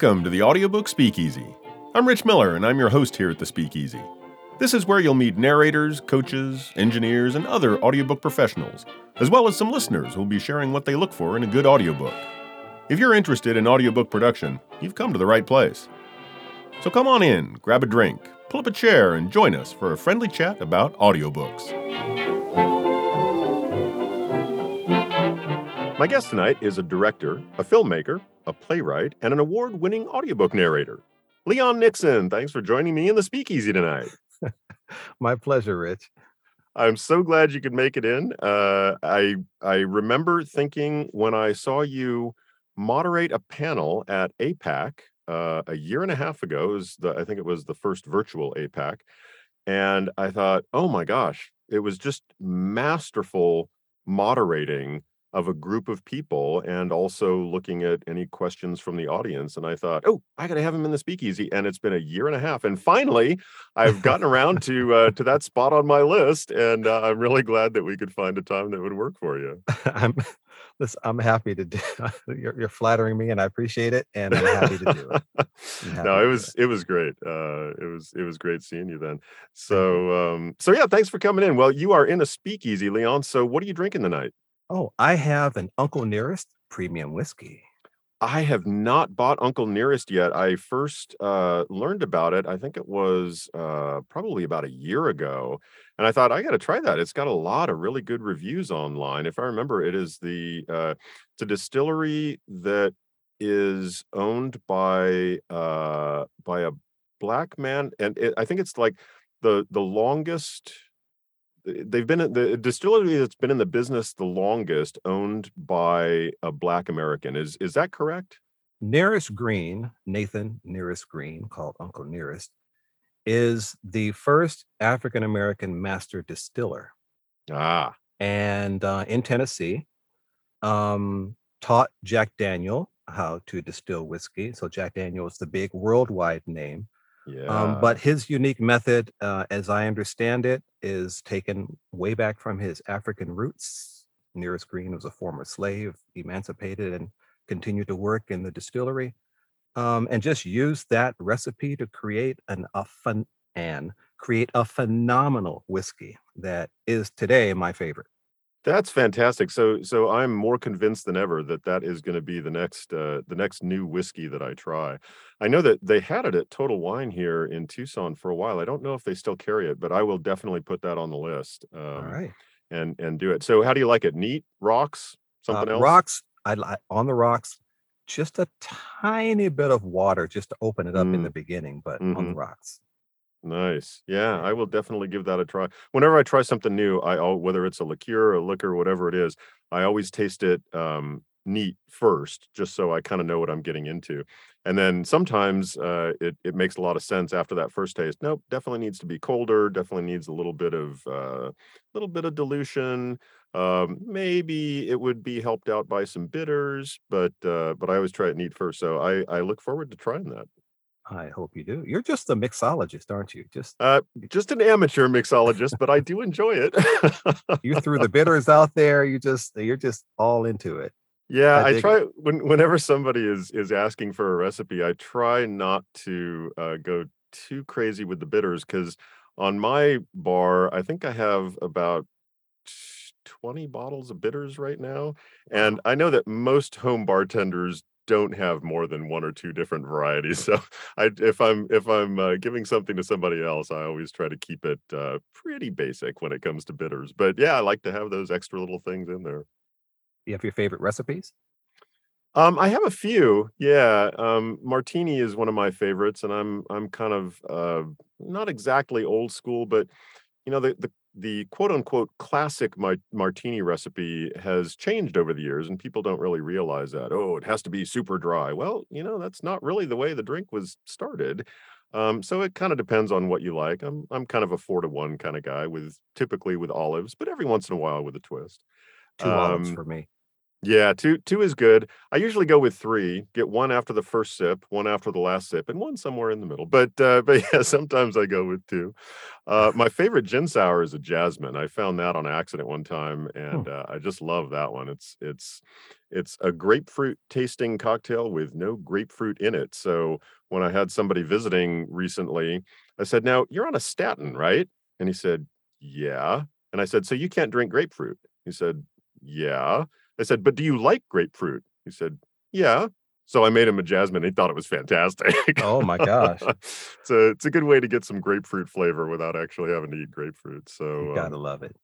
Welcome to the Audiobook Speakeasy. I'm Rich Miller, and I'm your host here at the Speakeasy. This is where you'll meet narrators, coaches, engineers, and other audiobook professionals, as well as some listeners who'll be sharing what they look for in a good audiobook. If you're interested in audiobook production, you've come to the right place. So come on in, grab a drink, pull up a chair, and join us for a friendly chat about audiobooks. My guest tonight is a director, a filmmaker, a playwright, and an award winning audiobook narrator. Leon Nixon, thanks for joining me in the speakeasy tonight. My pleasure, Rich. I'm so glad you could make it in. Uh, I I remember thinking when I saw you moderate a panel at APAC uh, a year and a half ago. It was the, I think it was the first virtual APAC, and I thought, oh my gosh, it was just masterful moderating of a group of people and also looking at any questions from the audience. And I thought, oh, I got to have him in the speakeasy. And it's been a year and a half. And finally, I've gotten around to uh, to that spot on my list. And uh, I'm really glad that we could find a time that would work for you. I'm listen, I'm happy to do you're, you're flattering me and I appreciate it. And I'm happy to do it. no, it was it. it was great. Uh, it was it was great seeing you then. So um, so yeah, thanks for coming in. Well, you are in a speakeasy, Leon. So what are you drinking tonight? Oh, I have an Uncle Nearest premium whiskey. I have not bought Uncle Nearest yet. I first uh, learned about it, I think it was uh, probably about a year ago. And I thought, I got to try that. It's got a lot of really good reviews online. If I remember, it is the uh, it's a distillery that is owned by uh, by a black man, and it, I think it's like the the longest they've been the distillery that's been in the business the longest owned by a black american. Is is that correct? Nearest green nathan nearest green called uncle nearest is the first african american master distiller. Ah. And uh, in tennessee um, taught jack daniel how to distill whiskey. So jack daniel is the big worldwide name yeah. Um, but his unique method, uh, as I understand it, is taken way back from his African roots. Nearest Green was a former slave, emancipated, and continued to work in the distillery, um, and just used that recipe to create an a fun and create a phenomenal whiskey that is today my favorite. That's fantastic. So so I'm more convinced than ever that that is going to be the next uh, the next new whiskey that I try. I know that they had it at Total Wine here in Tucson for a while. I don't know if they still carry it, but I will definitely put that on the list All um, right. and and do it. So how do you like it? Neat rocks? Uh, Something else? rocks, I like on the rocks, just a tiny bit of water just to open it up in the Mm, beginning, but on the mhm. rocks. Nice. Yeah. I will definitely give that a try. Whenever I try something new, I whether it's a liqueur, a liquor, whatever it is, I always taste it um, neat first, just so I kind of know what I'm getting into. And then sometimes uh, it it makes a lot of sense after that first taste. Nope, definitely needs to be colder. Definitely needs a little bit of uh, little bit of dilution. Um, maybe it would be helped out by some bitters, but uh, but I always try it neat first. So I I look forward to trying that. I hope you do. You're just a mixologist, aren't you? Just Uh, just an amateur mixologist, but I do enjoy it. you threw the bitters out there. You just you're just all into it. Yeah, I I try it. when whenever somebody is is asking for a recipe, I try not to uh, go too crazy with the bitters because on my bar, I think I have about 20 bottles of bitters right now, and I know that most home bartenders don't have more than one or two different varieties. So I if I'm if I'm uh, giving something to somebody else, I always try to keep it uh, pretty basic when it comes to bitters. But yeah, I like to have those extra little things in there. You have your favorite recipes? Um, I have a few. Yeah. Um, martini is one of my favorites, and I'm I'm kind of uh, not exactly old school, but you know the the the quote unquote classic mar- martini recipe has changed over the years, and people don't really realize that. Oh, it has to be super dry. Well, you know that's not really the way the drink was started. Um, so it kind of depends on what you like. I'm I'm kind of a four to one kind of guy with typically with olives, but every once in a while with a twist. Two olives Um, for me. Yeah, 2 2 is good. I usually go with 3, get 1 after the first sip, 1 after the last sip, and 1 somewhere in the middle, but, uh, but yeah, sometimes I go with 2. Uh, my favorite gin sour is a jasmine. I found that on accident one time, Hmm. and, uh, I just love that one. It's it's it's a grapefruit tasting cocktail with no grapefruit in it, so when I had somebody visiting recently, I said, "Now, you're on a statin, right?" And he said, "Yeah." And I said, "So you can't drink grapefruit?" He said, "Yeah." I said, "But do you like grapefruit?" He said, "Yeah." So I made him a jasmine, he thought it was fantastic. Oh my gosh. So, it's a good way to get some grapefruit flavor without actually having to eat grapefruit, So You gotta um love it.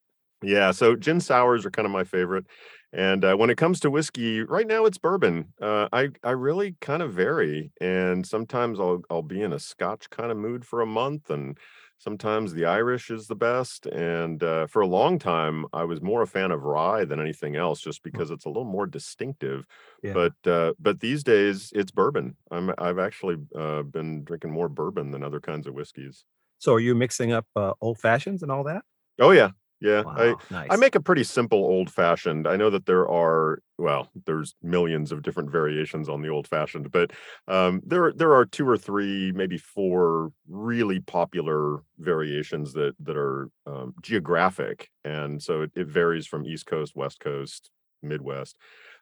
yeah, so gin sours are kinda my favorite, and, uh, when it comes to whiskey, right now it's bourbon. Uh, I I really kind of vary, and sometimes I'll I'll be in a Scotch kinda mood for a month, and sometimes the Irish is the best, and, uh, for a long time, I was more a fan of rye than anything else just Hmm. because it's a little more distinctive, Yeah. but, uh, but these days, it's bourbon. I'm I've actually, uh, been drinking more bourbon than other kinds of whiskeys. So are you mixing up, uh, old fashions and all that? Oh, yeah. Yeah, I Wow, I nice. make a pretty simple old fashioned. I know that there are well, there's millions of different variations on the old fashioned, but, um, there there are 2 or 3, maybe 4 really popular variations that that are, um, geographic, and so it it varies from East Coast, West Coast, Midwest.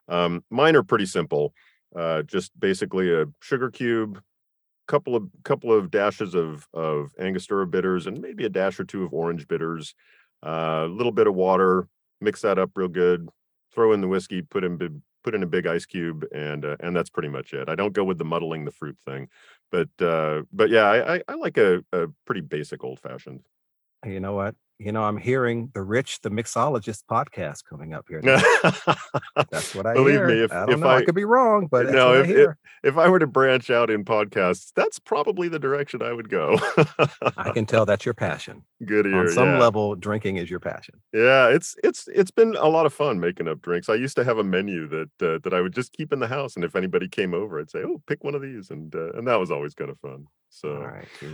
Um, mine are pretty simple, uh, just basically a sugar cube, couple of couple of dashes of of Angostura bitters, and maybe a dash or 2 of orange bitters, a little bit of water, mix that up real good, throw in the whiskey, put in put in a big ice cube, and, uh, and that's pretty much it. I don't go with the muddling the fruit thing, but, uh, but yeah, I I I like a a pretty basic old fashioned. You know what? You know, I'm hearing the Rich the Mixologist podcast coming up here. That's what I Believe hear. me, if I don't if know, I I could be wrong, but no, if if if I were to branch out in podcasts, that's probably the direction I would go. I can tell that's your passion. Good On some yeah. level, drinking is your passion. Yeah, it's it's it's been a lot of fun making up drinks. I used to have a menu that, uh, that I would just keep in the house, and if anybody came over, I'd say, "Oh, pick one of these," and, uh, and that was always kinda fun. So,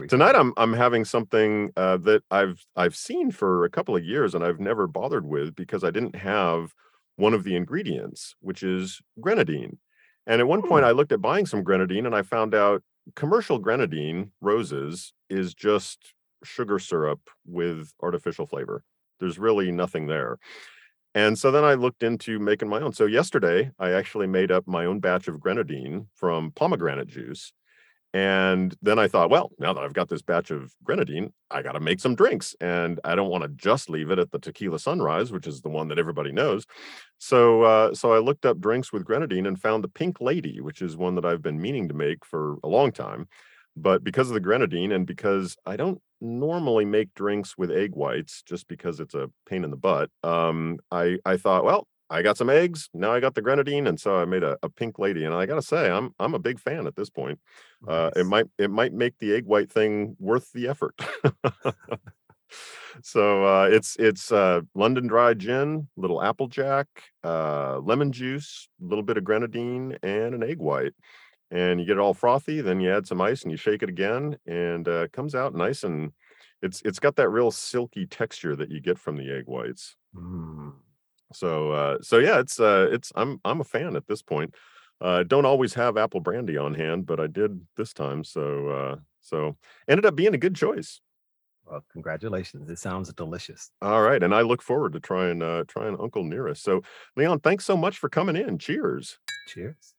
tonight, go. I'm I'm having something, uh, that I've I've seen for a couple of years, and I've never bothered with because I didn't have one of the ingredients, which is grenadine, and at one point, Hmm. I looked at buying some grenadine, and I found out commercial grenadine, Rose's, is just sugar syrup with artificial flavor. There's really nothing there, and so then I looked into making my own. So yesterday, I actually made up my own batch of grenadine from pomegranate juice, and then I thought, "Well, now that I've got this batch of grenadine, I gotta make some drinks, and I don't wanna just leave it at the tequila sunrise," which is the one that everybody knows. So, uh, so I looked up drinks with grenadine and found the Pink Lady, which is one that I've been meaning to make for a long time, but because of the grenadine and because I don't normally make drinks with egg whites just because it's a pain in the butt, um, I I thought, "Well, I got some eggs, now I got the grenadine," and so I made a a Pink Lady, and I gotta say, I'm I'm a big fan at this point. Uh, it might it might make the egg white thing worth the effort. So, uh, it's it's, uh, London Dry Gin, little Applejack, uh, lemon juice, a little bit of grenadine, and an egg white, and you get it all frothy, then you add some ice and you shake it again, and, uh, it comes out nice and it's it's got that real silky texture that you get from the egg whites. Mm. So, uh, so yeah, it's, uh, it's I'm I'm a fan at this point. Uh, don't always have apple brandy on hand, but I did this time, so, uh, so ended up being a good choice. Well, congratulations. It sounds delicious. Alright, and I look forward to trying, uh, trying Uncle Nearest. So, Leon, thanks so much for coming in. Cheers. Cheers.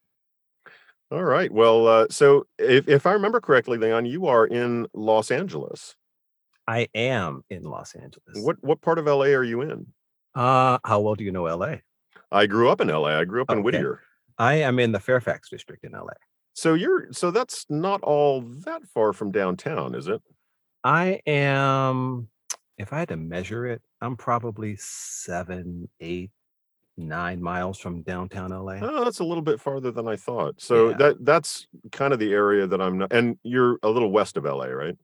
Alright, well, uh, so if if I remember correctly, Leon, you are in Los Angeles. I am in Los Angeles. What what part of LA are you in? Uh, how well do you know LA? I grew up in LA. I grew up in Okay. Whittier. I am in the Fairfax district in LA. So you're so that's not all that far from downtown, is it? I am if I had to measure it, I'm probably seven, eight, nine miles from downtown LA. Oh, that's a little bit farther than I thought. So Yeah. that that's kind of the area that I'm not and you're a little west of LA, right?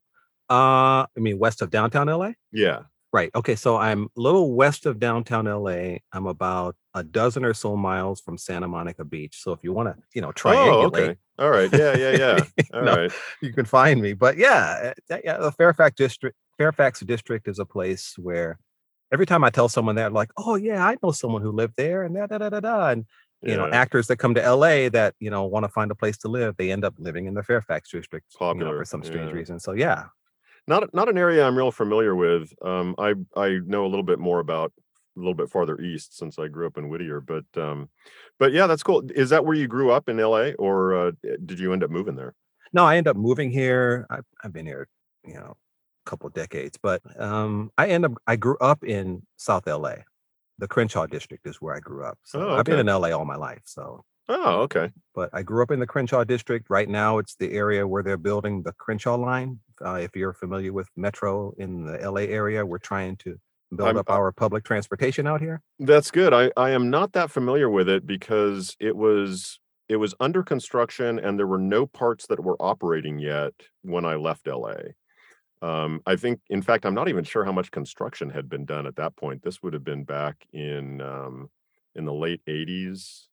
Uh, I mean, west of downtown LA? Yeah. Right. Okay. So I'm a little west of downtown LA. I'm about a dozen or so miles from Santa Monica Beach. So if you want to, you know, triangulate. Oh, triangulate, okay. Alright. Yeah, yeah, yeah. you know, Alright. you can find me. But yeah, uh, yeah, the Fairfax district, Fairfax district is a place where every time I tell someone that, like, oh yeah, I know someone who lived there, and da da da da da. And you know, actors that come to LA that, you know, want to find a place to live, they end up living in the Fairfax district, you know, for some strange yeah. reason. So yeah. Not not an area I'm real familiar with. Um, I I know a little bit more about a little bit farther east since I grew up in Whittier, but um, but yeah, that's cool. Is that where you grew up in LA, or uh, did you end up moving there? No, I end up moving here. I've, I've been here, you know, a couple decades, but um, I end up, I grew up in South LA. The Crenshaw district is where I grew up. So Oh, I've been in LA all my life. So, Oh, okay. but I grew up in the Crenshaw district. Right now, it's the area where they're building the Crenshaw line. Uh, if you're familiar with Metro in the LA area, we're trying to build I'm- up our public transportation out here. That's good. I I am not that familiar with it because it was it was under construction and there were no parts that were operating yet when I left LA. Um, I think, in fact, I'm not even sure how much construction had been done at that point. This would have been back in um, in the late 80s.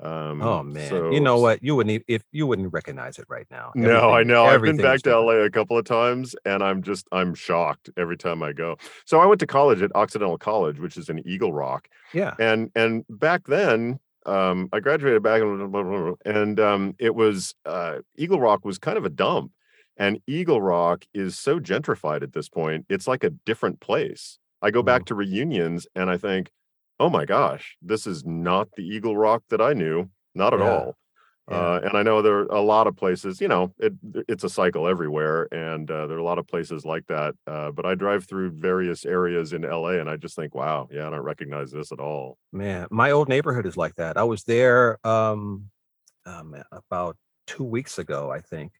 Um, Oh man, so you know what? You wouldn't if you wouldn't recognize it right now. No, I know. I've been back to. LA a couple of times and I'm just I'm shocked every time I go. So I went to college at Occidental College, which is in Eagle Rock. Yeah. and and back then um i graduated back in and um it was uh eagle rock was kind of a dump and eagle rock is so gentrified at this point it's like a different place i go back to reunions and i think oh my gosh this is not the eagle rock that i knew not at Yeah, all yeah. uh, and I know there are a lot of places, you know, it, it's a cycle everywhere, and uh, there are a lot of places like that. Uh, but I drive through various areas in LA, and I just think, wow, yeah, I don't recognize this at all. Man, my old neighborhood is like that. I was there um, um about two weeks ago, I think.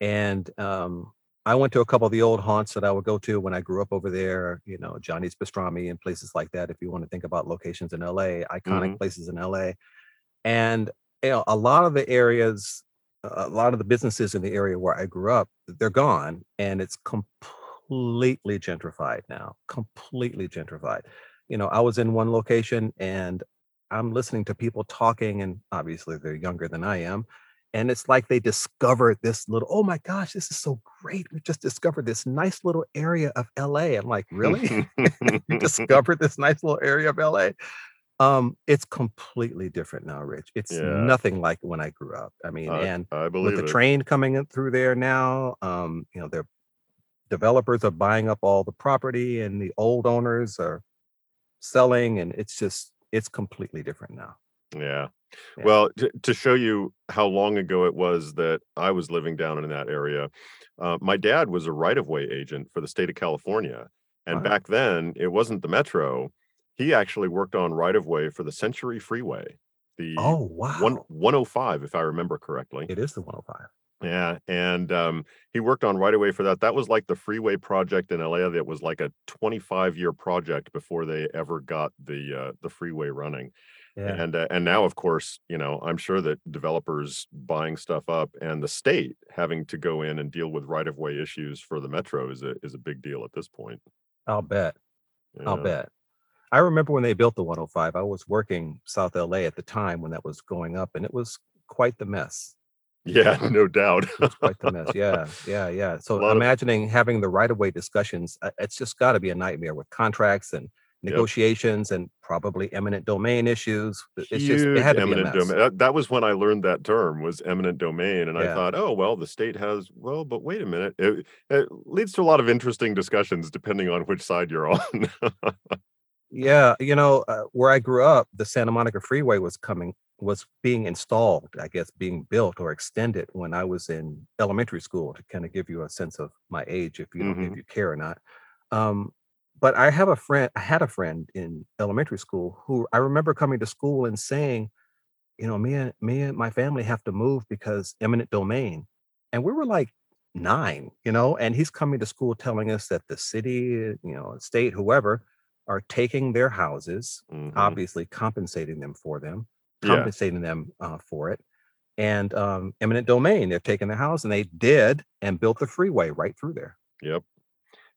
And um I went to a couple of the old haunts that I would go to when I grew up over there, you know, Johnny's Pastrami and places like that. If you want to think about locations in LA, iconic Mhm. places in LA. And you know, a lot of the areas, a lot of the businesses in the area where I grew up, they're gone and it's completely gentrified now. Completely gentrified. You know, I was in one location and I'm listening to people talking, and obviously they're younger than I am. And it's like they discovered this little, oh my gosh, this is so great. We just discovered this nice little area of LA. I'm like, really? you discovered this nice little area of LA? Um, it's completely different now, Rich. It's Yeah. nothing like when I grew up. I mean, I, and I with the it. train coming in through there now, um, you know, their developers are buying up all the property and the old owners are selling, and it's just it's completely different now. Yeah. Yeah. Well, to, to show you how long ago it was that I was living down in that area, uh, my dad was a right of way agent for the state of California. And Wow. back then, it wasn't the metro. He actually worked on right of way for the Century Freeway, the oh, wow. 105, if I remember correctly. It is the 105. Yeah, and um, he worked on right away for that. That was like the freeway project in LA that was like a 25 year project before they ever got the uh, the freeway running. Yeah. And uh, and now, of course, you know, I'm sure that developers buying stuff up and the state having to go in and deal with right of way issues for the metro is a is a big deal at this point. I'll bet. I'll bet. I remember when they built the 105. I was working South LA at the time when that was going up, and it was quite the mess. Yeah, no doubt. It was quite the mess. Yeah, yeah, yeah. So lot of- imagining having the right of way discussions, uh, it's just got to be a nightmare with contracts and negotiations and probably eminent domain issues. It's just it Huge had to be a eminent mess. domain. That, that was when I learned that term was eminent domain, and I thought, oh well, the state has. Well, but wait a minute. It, it leads to a lot of interesting discussions depending on which side you're on. Yeah, you know, uh, where I grew up, the Santa Monica Freeway was coming, was being installed, I guess, being built or extended when I was in elementary school to kind of give you a sense of my age, if you don't, if you care or not. Um, but I have a friend, I had a friend in elementary school who I remember coming to school and saying, you know, me and me and my family have to move because eminent domain. And we were like nine, you know, and he's coming to school telling us that the city, you know, state, whoever, are taking their houses, Mhm. obviously compensating them for them, Yeah. compensating them uh, for it. And um, eminent domain, they're taking their house and they did and built the freeway right through there. Yep.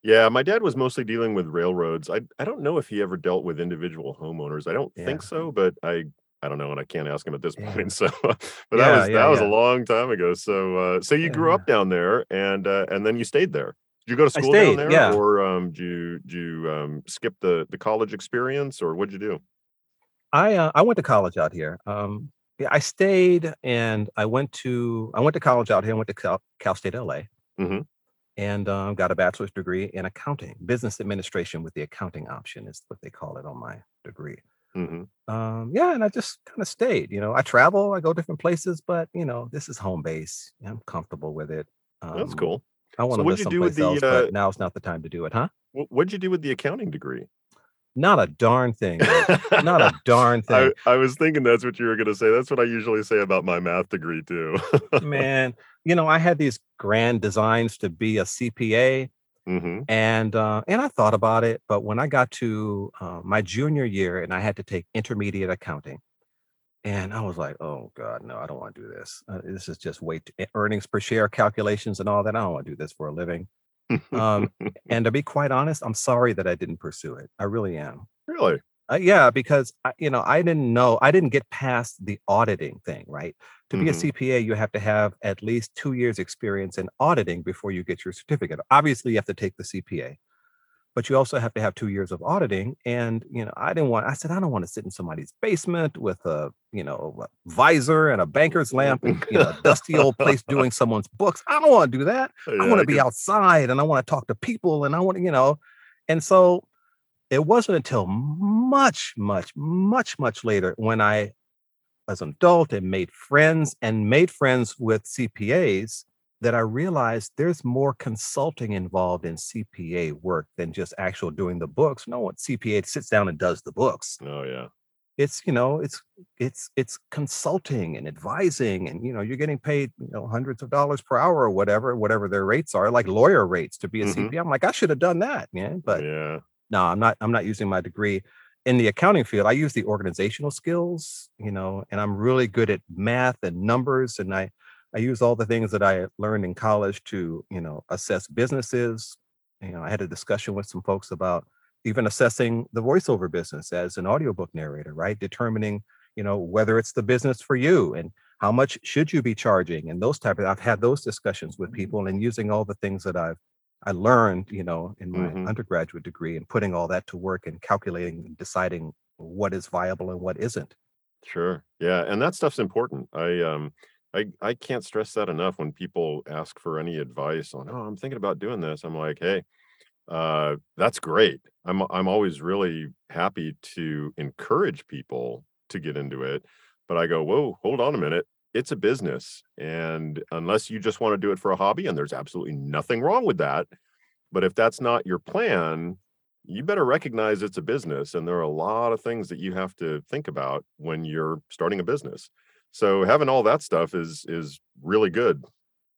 Yeah, my dad was mostly dealing with railroads. I I don't know if he ever dealt with individual homeowners. I don't Yeah. think so, but I I don't know, and I can't ask him at this Yeah. point. So, but that Yeah, was yeah, that was a yeah. long time ago. So, uh, so you grew Yeah. up down there, and uh, and then you stayed there. Did you go to I school down stayed, there, yeah. or um, did you did you um, skip the the college experience, or what'd you do? I uh, I went to college out here. Um, yeah, I stayed and I went to I went to college out here. I went to Cal, Cal State LA Mhm, and um, got a bachelor's degree in accounting, business administration with the accounting option is what they call it on my degree. mhm. Um, yeah, and I just kind of stayed. You know, I travel, I go different places, but you know, this is home base. I'm comfortable with it. That's Um, cool. I want So to live do with someplace the, else, uh but now's not the time to do it, huh? what'd you do with the accounting degree? Not a darn thing. Not a darn I thing. I was thinking that's what you were gonna say. That's what I usually say about my math degree too. Man, you know, I had these grand designs to be a CPA Mhm, and uh and I thought about it, but when I got to uh, my junior year and I had to take intermediate accounting, and I was like, "Oh God, no, I don't want to do this. Uh, this is just way too, earnings per share calculations and all that. I don't want to do this for a living." Um, and to be quite honest, I'm sorry that I didn't pursue it. I really am. Really? Uh, yeah, because I, you know, I didn't know, I didn't get past the auditing thing, right? To be a Mhm, CPA, you have to have at least two years experience in auditing before you get your certificate. Obviously, you have to take the CPA, but you also have to have two years of auditing. And you know, I didn't want. I said, I don't want to sit in somebody's basement with a, you know, a visor and a banker's lamp and you know, a dusty old place doing someone's books. I don't want to do that. I Yeah, want I to be outside and I want to talk to people and I want to, you know. And so it wasn't until much, much, much, much later when I, as an adult, and made friends and made friends with CPAs that I realized there's more consulting involved in CPA work than just actual doing the books. No one CPA sits down and does the books. Oh, yeah. It's you know it's it's it's consulting and advising and you know you're getting paid you know hundreds of dollars per hour or whatever whatever their rates are like lawyer rates to be a Mhm. CPA. I'm like I should have done that, man. But Yeah. No, I'm not I'm not using my degree in the accounting field. I use the organizational skills, you know, and I'm really good at math and numbers and I I use all the things that I learned in college to, you know, assess businesses. You know, I had a discussion with some folks about even assessing the voiceover business as an audiobook narrator, right? Determining, you know, whether it's the business for you and how much should you be charging and those type of I've had those discussions with mm-hmm. people and using all the things that I've I learned, you know, in my Mhm. undergraduate degree and putting all that to work and calculating and deciding what is viable and what isn't. Sure. Yeah, and that stuff's important. I um I I can't stress that enough when people ask for any advice on, "Oh, I'm thinking about doing this." I'm like, "Hey, uh that's great." I'm I'm always really happy to encourage people to get into it, but I go, "Whoa, hold on a minute. It's a business, and unless you just want to do it for a hobby, and there's absolutely nothing wrong with that, but if that's not your plan, you better recognize it's a business and there are a lot of things that you have to think about when you're starting a business. So having all that stuff is is really good.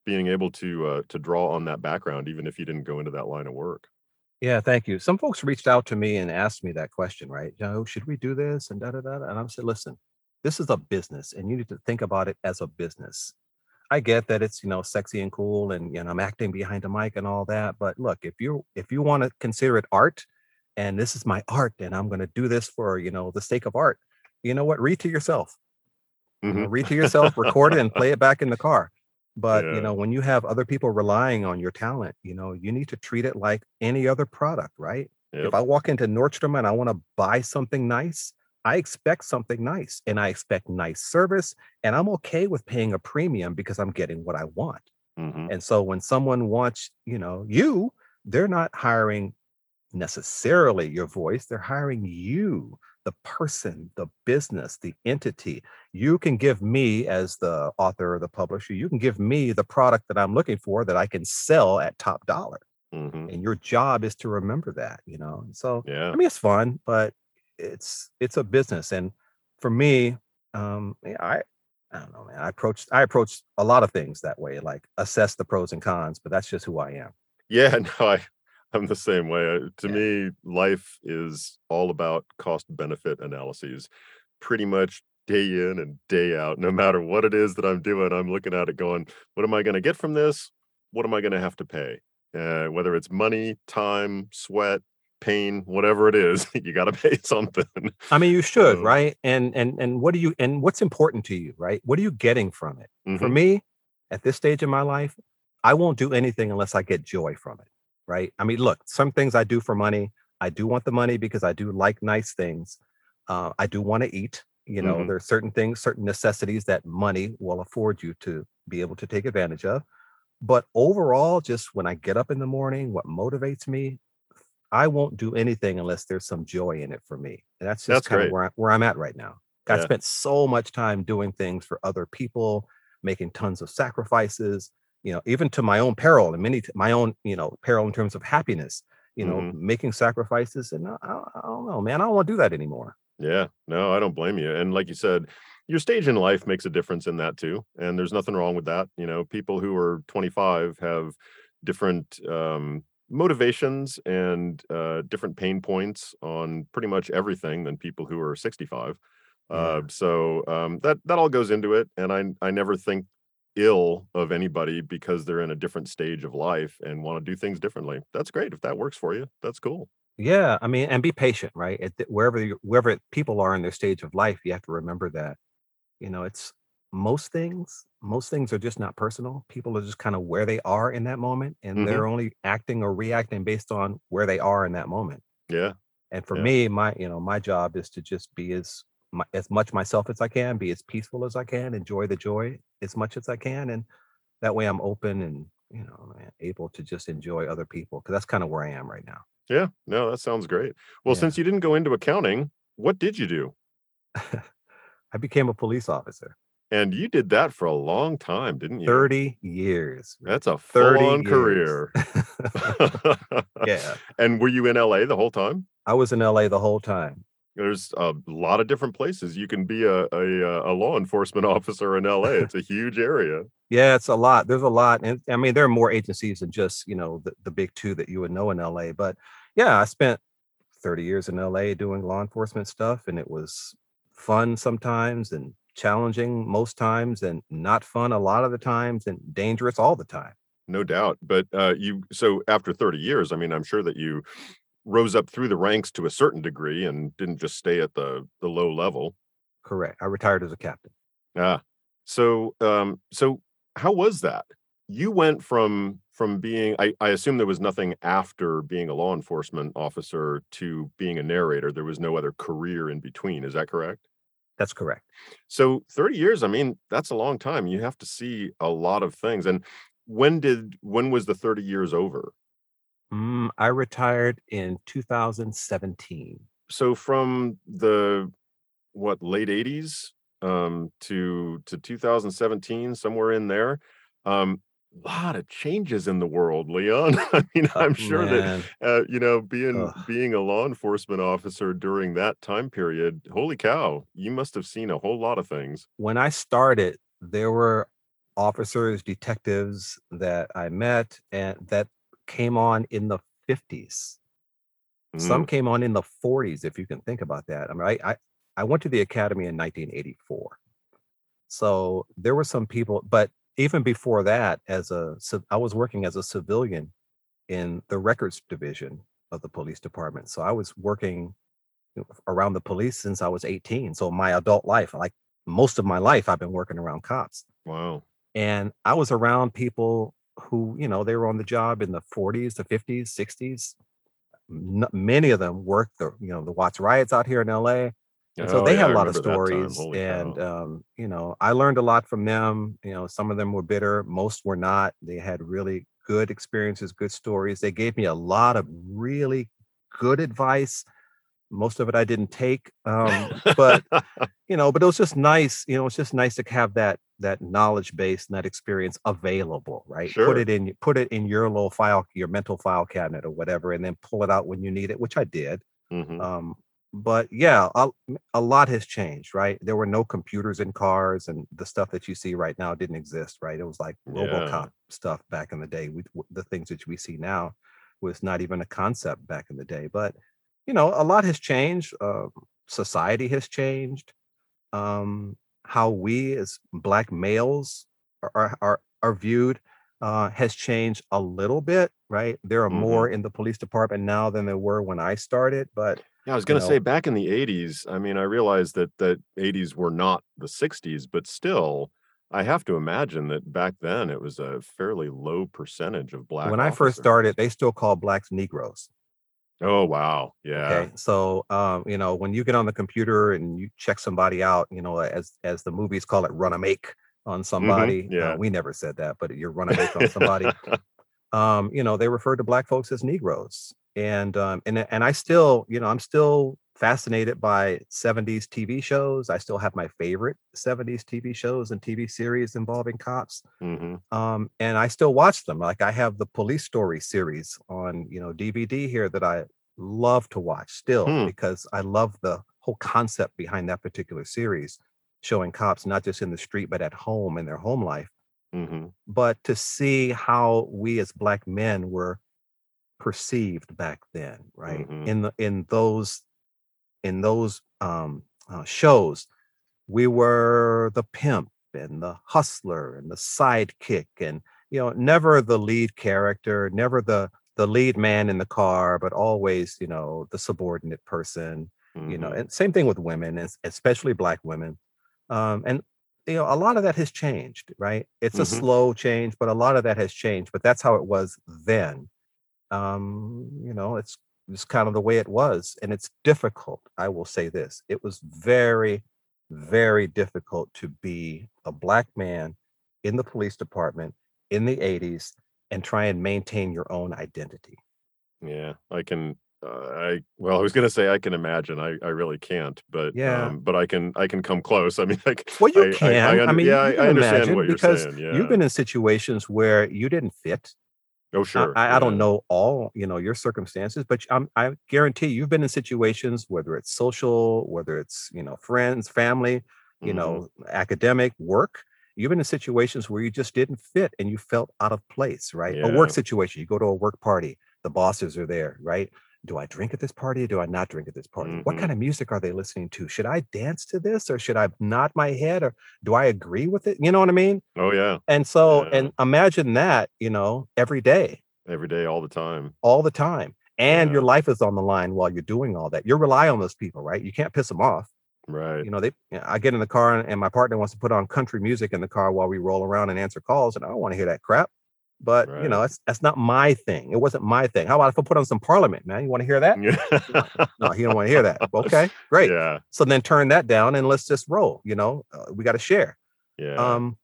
Being able to uh, to draw on that background, even if you didn't go into that line of work. Yeah, thank you. Some folks reached out to me and asked me that question, right? You know, should we do this and da da da? da?" And i'm said, listen, this is a business and you need to think about it as a business. I get that it's, you know, sexy and cool and you know, I'm acting behind a mic and all that. But look, if you if you want to consider it art and this is my art and I'm gonna do this for, you know, the sake of art, you know what? Read to yourself. You know, Mhm. read to yourself, record it, and play it back in the car. But you know, when you have other people relying on your talent, you know, you need to treat it like any other product, right? If I walk into Nordstrom and I want to buy something nice, I expect something nice and I expect nice service, and I'm okay with paying a premium because I'm getting what I want. hmm And so when someone wants, you know, you, they're not hiring necessarily your voice. They're hiring you, the person, the business, the entity. You can give me, as the author or the publisher, you can give me the product that I'm looking for that I can sell at top dollar. hmm And your job is to remember that, you know. So, Yeah. I mean, it's fun, but it's it's a business. And for me, um, I I don't know, man. I approach I approach a lot of things that way, like assess the pros and cons, but that's just who I am. Yeah. No, I I'm the same way. Uh, To Yeah. me, life is all about cost benefit analyses. Pretty much day in and day out, no matter what it is that I'm doing, I'm looking at it going, what am I going to get from this? What am I going to have to pay? Uh, whether it's money, time, sweat, pain, whatever it is, you got to pay something. I mean, you should, So, right? And and and what do you and what's important to you, right? What are you getting from it? For mhm, me, at this stage in my life, I won't do anything unless I get joy from it, right? I mean, look, some things I do for money. I do want the money because I do like nice things, Uh, I do want to eat. You know, Mhm. there are certain things, certain necessities that money will afford you to be able to take advantage of. But overall, just when I get up in the morning, what motivates me, I won't do anything unless there's some joy in it for me. And that's just That's kind of where I, where I'm at right now. I Yeah. spent so much time doing things for other people, making tons of sacrifices, you know, even to my own peril and many my own, you know, peril in terms of happiness, you know, Mhm. making sacrifices. And I, I, I don't know, man, I don't want to do that anymore. Yeah. No, I don't blame you. And like you said, your stage in life makes a difference in that too. And there's nothing wrong with that. You know, people who are 25 have different um, motivations and uh, different pain points on pretty much everything than people who are 65. Uh, so um, that that all goes into it. And I I never think ill of anybody because they're in a different stage of life and want to do things differently. That's great if that works for you. That's cool. Yeah. I mean, and be patient, right? At the, wherever you, wherever people are in their stage of life, you have to remember that You know, it's most things most things are just not personal. People are just kind of where they are in that moment, and hmm they're only acting or reacting based on where they are in that moment. Yeah. And for Yeah. me, my you know, my job is to just be as my, as much myself as I can, be as peaceful as I can, enjoy the joy as much as I can, and that way I'm open and you know able to just enjoy other people because that's kind of where I am right now. Yeah, no, that sounds great. Well, Yeah, since you didn't go into accounting, what did you do? I became a police officer. And you did that for a long time, didn't you? 30 years, That's a 30 full-on years. career. yeah. And were you in LA the whole time? I was in LA the whole time. There's a lot of different places you can be a a, uh, a law enforcement officer in LA. It's a huge area. Yeah, it's a lot. There's a lot. And I mean, there are more agencies than just, you know, the, the big two that you would know in LA. But yeah, I spent 30 years in LA doing law enforcement stuff, and it was fun sometimes and challenging most times and not fun a lot of the times and dangerous all the time. No doubt. But uh, you so after 30 years, I mean, I'm sure that you rose up through the ranks to a certain degree and didn't just stay at the the low level. Correct. I retired as a captain. Ah, so um, so how was that? You went from from being I, I assume there was nothing after being a law enforcement officer to being a narrator. There was no other career in between. Is that correct? That's correct. So 30 years, I mean, that's a long time. You have to see a lot of things. And when did when was the 30 years over? Mm, I retired in 2017. So from the what late 80s um to to 2017 somewhere in there um lot of changes in the world leon i mean Uh, i'm sure that uh you know being ugh. being a law enforcement officer during that time period holy cow you must have seen a whole lot of things when I started, there were officers, detectives that I met and that came on in the 50s. Some Mhm. came on in the 40s, if you can think about that. I mean, I, I, I went to the academy in 1984. So there were some people, but even before that, as a I was working as a civilian in the records division of the police department. So I was working around the police since I was 18. So my adult life, like most of my life, I've been working around cops. wow And I was around people who, you know, they were on the job in the 40s, the 50s, 60s. N- many of them worked the, you know, the Watts riots out here in LA. And so oh they yeah i had a lot of remember that time stories. holy And, cow um, you know, I learned a lot from them. You know, some of them were bitter, most were not. They had really good experiences, good stories. They gave me a lot of really good advice. Most of it I didn't take. Um, but you know but it was just nice you know it's just nice to have that that knowledge base and that experience available right put sure it in put it in your little file your mental file cabinet or whatever and then pull it out when you need it which i did hmm um but yeah a, a lot has changed right? There were no computers in cars and the stuff that you see right now didn't exist right? It was like yeah. Robocop stuff back in the day we, the things that we see now was not even a concept back in the day but you know a lot has changed uh, society has changed um, how we as black males are are are, viewed uh, has changed a little bit, right? There are hmm more in the police department now than there were when I started, but Yeah, I was gonna say back in the 80s, I mean, I realized that that 80s were not the 60s, but still, I have to imagine that back then it was a fairly low percentage of black when I first started, they still called blacks Negroes. Oh, wow. Yeah. Okay. So, um, you know, when you get on the computer and you check somebody out, you know, as as the movies call it, run a make on Mhm. somebody. Uh, Yeah. we never said that, but you're run a make on somebody. Um, you know, they referred to black folks as Negroes. And um, and and I still, you know, I'm still fascinated by 70s TV shows. I still have my favorite 70s TV shows and TV series involving cops. Mhm. Um, and I still watch them. Like I have the Police Story series on, you know, DVD here that I love to watch still Hmm. because I love the whole concept behind that particular series, showing cops not just in the street but at home in their home life. Mhm. But to see how we as black men were perceived back then, right? Mhm. In the in those in those um uh, shows, we were the pimp and the hustler and the sidekick and you know never the lead character never the the lead man in the car but always you know the subordinate person you know Mhm. and same thing with women es- especially black women um and you know a lot of that has changed right it's a Mhm. slow change but a lot of that has changed but that's how it was then um you know it's it's kind of the way it was and it's difficult i will say this it was very very difficult to be a black man in the police department in the 80s and try and maintain your own identity Yeah. I can uh, I well, I was gonna say I can imagine. I I really can't, but yeah um, but I can I can come close. I mean, like well you I I I, can i mean yeah, I, can understand what you're because saying. you've been in situations where you didn't fit Oh, sure. I I don't know all you know your circumstances, but I'm, I guarantee you've been in situations whether it's social, whether it's you know friends, family, you Mhm. know academic work. You've been in situations where you just didn't fit and you felt out of place, right? A work situation, you go to a work party, the bosses are there, right? Do I drink at this party? Do I not drink at this party? What mm-hmm. kind of music are they listening to? Should I dance to this or should I nod my head or do I agree with it? You know what I mean? Oh, yeah. And so, Yeah. and imagine that, you know, every day Every day, all the time. all the time. And your life is on the line while you're doing all that. You rely on those people, right? You can't piss them off. Right. You know, they I get in the car and, and my partner wants to put on country music in the car while we roll around and answer calls, and I don't want to hear that crap. But you know, that's that's not my thing. It wasn't my thing. How about if I put on some parliament, man? You want to hear that? No, no, he don't want to hear that. Okay, great. Yeah. So then turn that down and let's just roll. You know, uh, we got to share. Yeah. Um,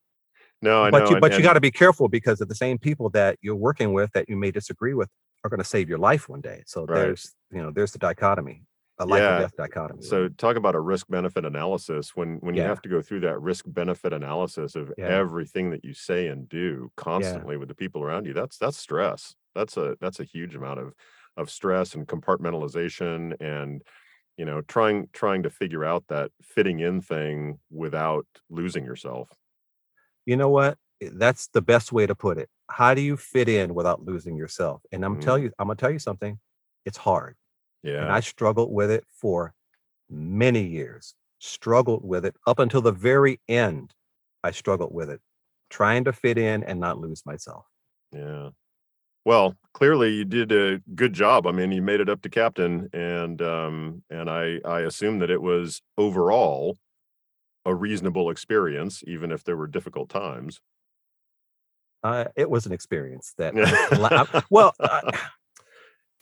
No, I but know. you And, but you got to be careful because of the same people that you're working with that you may disagree with are going to save your life one day. So right. there's you know there's the dichotomy, a life or Yeah. death dichotomy. Right? So talk about a risk benefit analysis when when you have to go through that risk benefit analysis of yeah, everything that you say and do yeah. constantly with the people around you. That's that's stress. That's a that's a huge amount of of stress and compartmentalization and you know trying trying to figure out that fitting in thing without losing yourself. You know what? That's the best way to put it. How do you fit in without losing yourself? And I'm tell Mm, you, I'm gonna tell you something. It's hard, and. I struggled with it for many years. Struggled with it up until the very end. I struggled with it, trying to fit in and not lose myself. Yeah. Well, clearly you did a good job. I mean, you made it up to captain and um and I I assume that it was overall a reasonable experience even if there were difficult times. Uh, it was an experience that. Well, uh,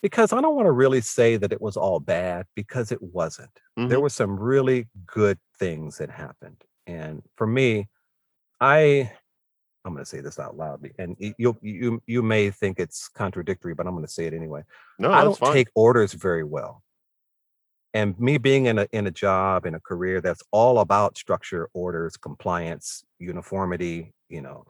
because I don't want to really say that it was all bad because it wasn't. There Mhm. were some really good things that happened, and for me, I I'm going to say this out loud, and you you you may think it's contradictory, but I'm going to say it anyway. No, I don't fine. take orders very well, and me being in a in a job in a career that's all about structure, orders, compliance, uniformity, you know,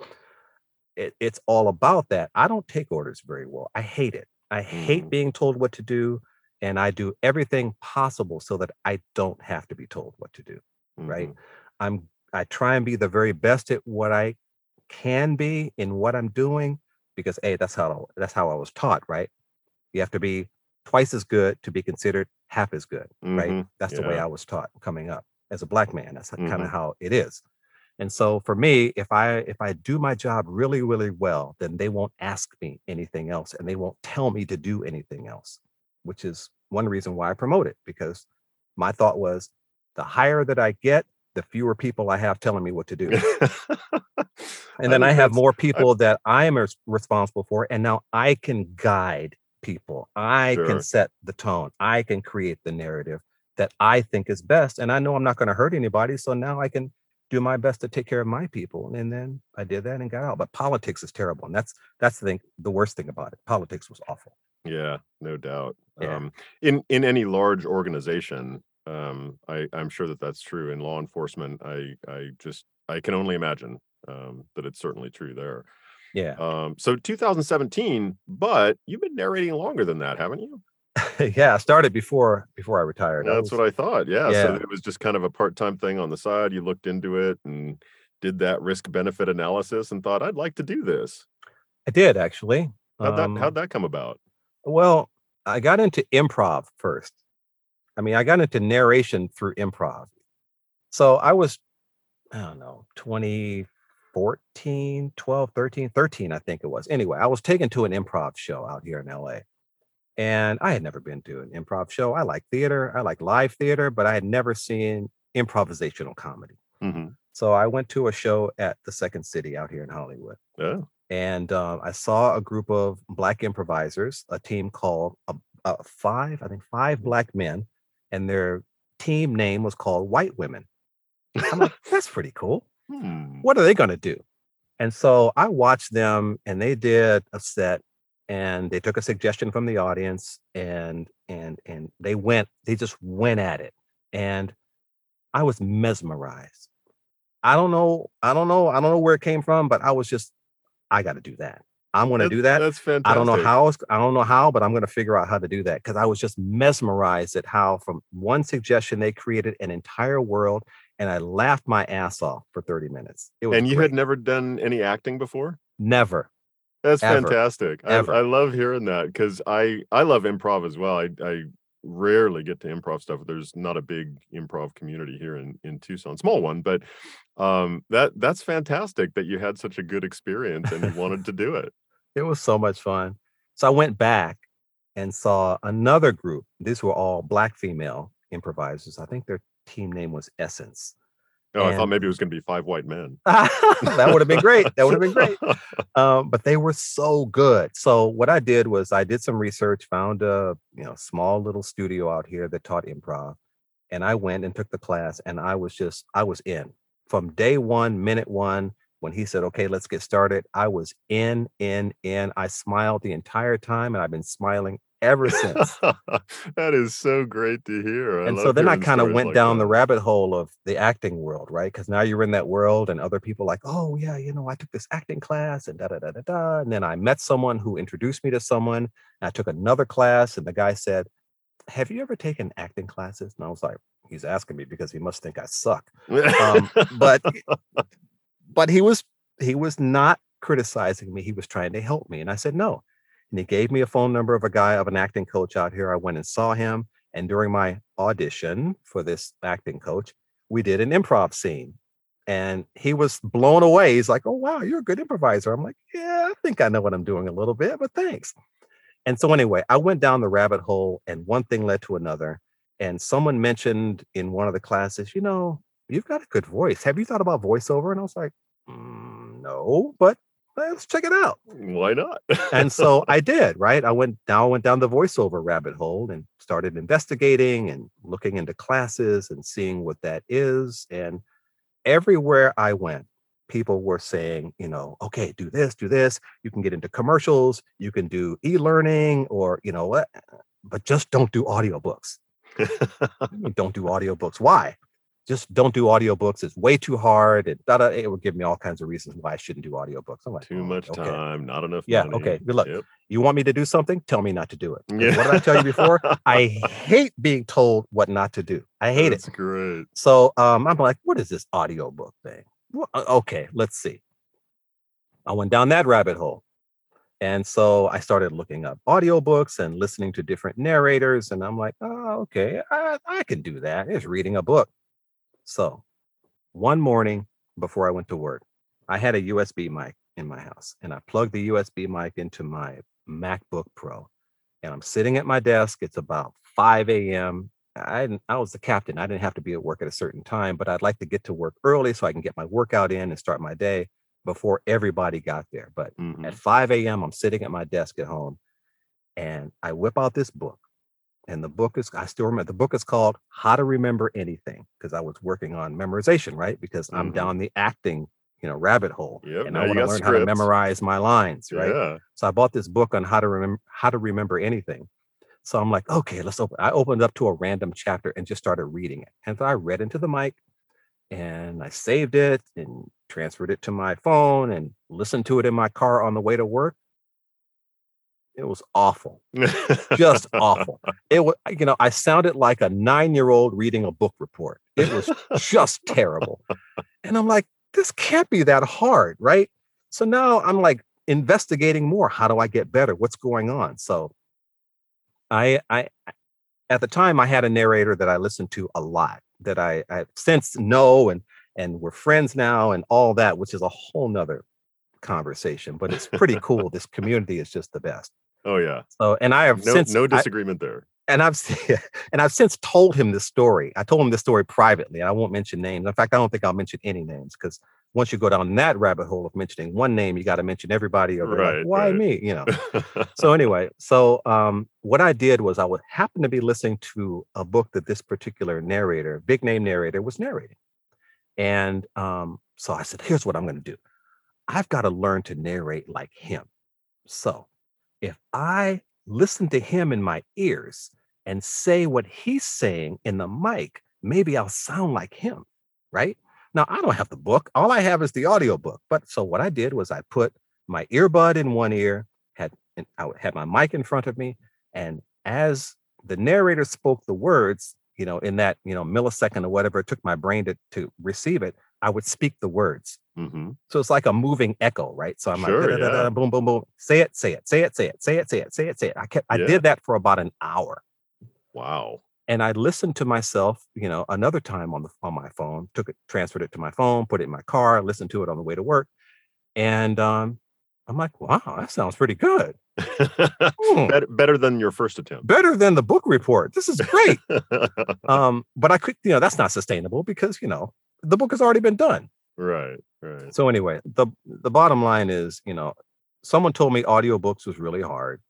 it, it's all about that. I don't take orders very well. I hate it. I hate Mm, being told what to do, and I do everything possible so that I don't have to be told what to do. Right? mhm. I'm I try and be the very best at what I can be in what I'm doing because a that's how that's how I was taught. Right? You have to be twice as good to be considered half as good. Right? Mhm. That's the way I was taught coming up as a black man. That's kind of how it is. And so for me, if I if I do my job really, really well, then they won't ask me anything else and they won't tell me to do anything else, which is one reason why I promote it because my thought was the higher that I get, the fewer people I have telling me what to do. And then I think have more I people that I am responsible for. And now I can guide people. I Sure. can set the tone. I can create the narrative that I think is best. And I know I'm not going to hurt anybody. So now I can do my best to take care of my people. And then I did that and got out. But politics is terrible. And that's that's the thing, the worst thing about it. Politics was awful. Yeah, no doubt. Yeah. Um, in in any large organization, um, I I'm sure that that's true in law enforcement. I I just I can only imagine um, that it's certainly true there. Yeah. Um, so 2017, but you've been narrating longer than that, haven't you? yeah. I started before before I retired. I That's was- what I thought. Yeah. So it was just kind of a part-time thing on the side. You looked into it and did that risk benefit analysis and thought, I'd like to do this. I did actually. How'd that Um, how'd that come about? Well, I got into improv first. I mean, I got into narration through improv. So I was, I don't know, 2014, 12, 13, 13, I think it was. Anyway, I was taken to an improv show out here in LA. And I had never been to an improv show. I like theater, I like live theater, but I had never seen improvisational comedy. Mhm. So I went to a show at the Second City out here in Hollywood Yeah. and uh, I saw a group of black improvisers, a team called uh, uh, five, I think five black men, and their team name was called White Women. I'm like, that's pretty cool. Hmm. What are they going to do? And so I watched them, and they did a set, and they took a suggestion from the audience, and and and they went, they just went at it, and I was mesmerized. I don't know, I don't know, I don't know where it came from, but I was just, I got to do that. I'm going to do that. That's fantastic. I don't know how I don't know how, but I'm going to figure out how to do that because I was just mesmerized at how from one suggestion they created an entire world, and I laughed my ass off for 30 minutes. It was And you great. had never done any acting before? never. That's Ever. fantastic. I, Ever. I love hearing that because I I love improv as well. I I rarely get to improv stuff. There's not a big improv community here in in Tucson, small one, but um that that's fantastic that you had such a good experience and you wanted to do it. It was so much fun. So I went back and saw another group. These were all black female improvisers. I think their team name was Essence. Oh, I thought maybe it was going to be five white men. that would have been great. That would have been great. um, but they were so good. So what I did was I did some research, found a you know small little studio out here that taught improv, and I went and took the class, and I was just I was in from day one, minute one. When he said, "Okay, let's get started," I was in, in, in. I smiled the entire time, and I've been smiling ever since. that is so great to hear. I and so then I kind of went like down the rabbit hole of the acting world, right? Because now you're in that world, and other people like, oh yeah, you know, I took this acting class, and da da da da da. And then I met someone who introduced me to someone. And I took another class, and the guy said, "Have you ever taken acting classes?" And I was like, he's asking me because he must think I suck. Um, but but he was he was not criticizing me. He was trying to help me, and I said no. And he gave me a phone number of a guy of an acting coach out here. I went and saw him, and during my audition for this acting coach, we did an improv scene. And he was blown away. He's like, "Oh wow, you're a good improviser." I'm like, "Yeah, I think I know what I'm doing a little bit, but thanks." And so anyway, I went down the rabbit hole, and one thing led to another. And someone mentioned in one of the classes, you know, you've got a good voice. Have you thought about voiceover? And I was like, "Mm, no, but let's check it out. Why not? And so I did, right? I went now I went down the voiceover rabbit hole and started investigating and looking into classes and seeing what that is. And everywhere I went, people were saying, you know, okay, do this, do this. You can get into commercials, you can do e-learning, or you know what, but just don't do audiobooks. don't do audiobooks. Why? Just don't do audiobooks. It's way too hard. It, da, da, it would give me all kinds of reasons why I shouldn't do audiobooks. I'm like, Too "Oh, much okay. time, not enough Yeah, money. okay, good luck. Yep. You want me to do something? Tell me not to do it. Yeah. What did I tell you before? I hate being told what not to do. I hate That's it. great. So um, I'm like, what is this audiobook thing? Uh, Okay, let's see. I went down that rabbit hole. And so I started looking up audiobooks and listening to different narrators. And I'm like, oh, okay, I, I can do that. It's reading a book. So one morning before I went to work, I had a USB mic in my house and I plugged the USB mic into my MacBook Pro. And I'm sitting at my desk. It's about 5 a.m. I I was the captain. I didn't have to be at work at a certain time, but I'd like to get to work early so I can get my workout in and start my day before everybody got there. But Mhm. at 5 a.m., I'm sitting at my desk at home and I whip out this book. And the book is, I still remember, the book is called How to Remember Anything because I was working on memorization, right? Because I'm Mhm. down the acting, you know, rabbit hole. Yep, and I want to learn how to memorize my lines, right? Yeah. So I bought this book on how to remember how to remember anything. So I'm like, okay, let's open. I opened up to a random chapter and just started reading it. And so I read into the mic and I saved it and transferred it to my phone and listened to it in my car on the way to work. It was awful, just awful. It was, you know, I sounded like a nine-year-old reading a book report. It was just terrible. And I'm like, this can't be that hard, right? So now I'm like investigating more. How do I get better? What's going on? So I I at the time I had a narrator that I listened to a lot that I, I since know and and we're friends now and all that, which is a whole nother conversation. But it's pretty cool. This community is just the best. Oh yeah. So and I have No since no I- disagreement there. and I've and I've since told him this story. I told him this story privately. I won't mention names. In fact, I don't think I'll mention any names because once you go down that rabbit hole of mentioning one name, you got to mention everybody. Or they're like, Right, why right. me? You know. so anyway, so um, what I did was I would happen to be listening to a book that this particular narrator, big name narrator, was narrating, and um, so I said, here's what I'm going to do. I've got to learn to narrate like him. So if I listen to him in my ears and say what he's saying in the mic, maybe I'll sound like him, right? Now, I don't have the book. All I have is the audio book. But so what I did was I put my earbud in one ear, had and I had my mic in front of me, and as the narrator spoke the words, you know, in that, you know, millisecond or whatever it took my brain to, to receive it, I would speak the words. Hmm So it's like a moving echo, right? So I'm Sure, like, yeah. boom, boom, boom. Say it, say it, say it, say it, say it, say it, say it, say it. I kept, I Yeah. did that for about an hour, Wow. and I listened to myself, you know, another time on the on my phone. Took it, transferred it to my phone, put it in my car, listened to it on the way to work, and um, I'm like, wow, that sounds pretty good. Hmm. better, better than your first attempt. Better than the book report. This is great. um, but I could, you know, that's not sustainable because you know the book has already been done. right. Right. So anyway, the the bottom line is, you know, someone told me audiobooks was really hard.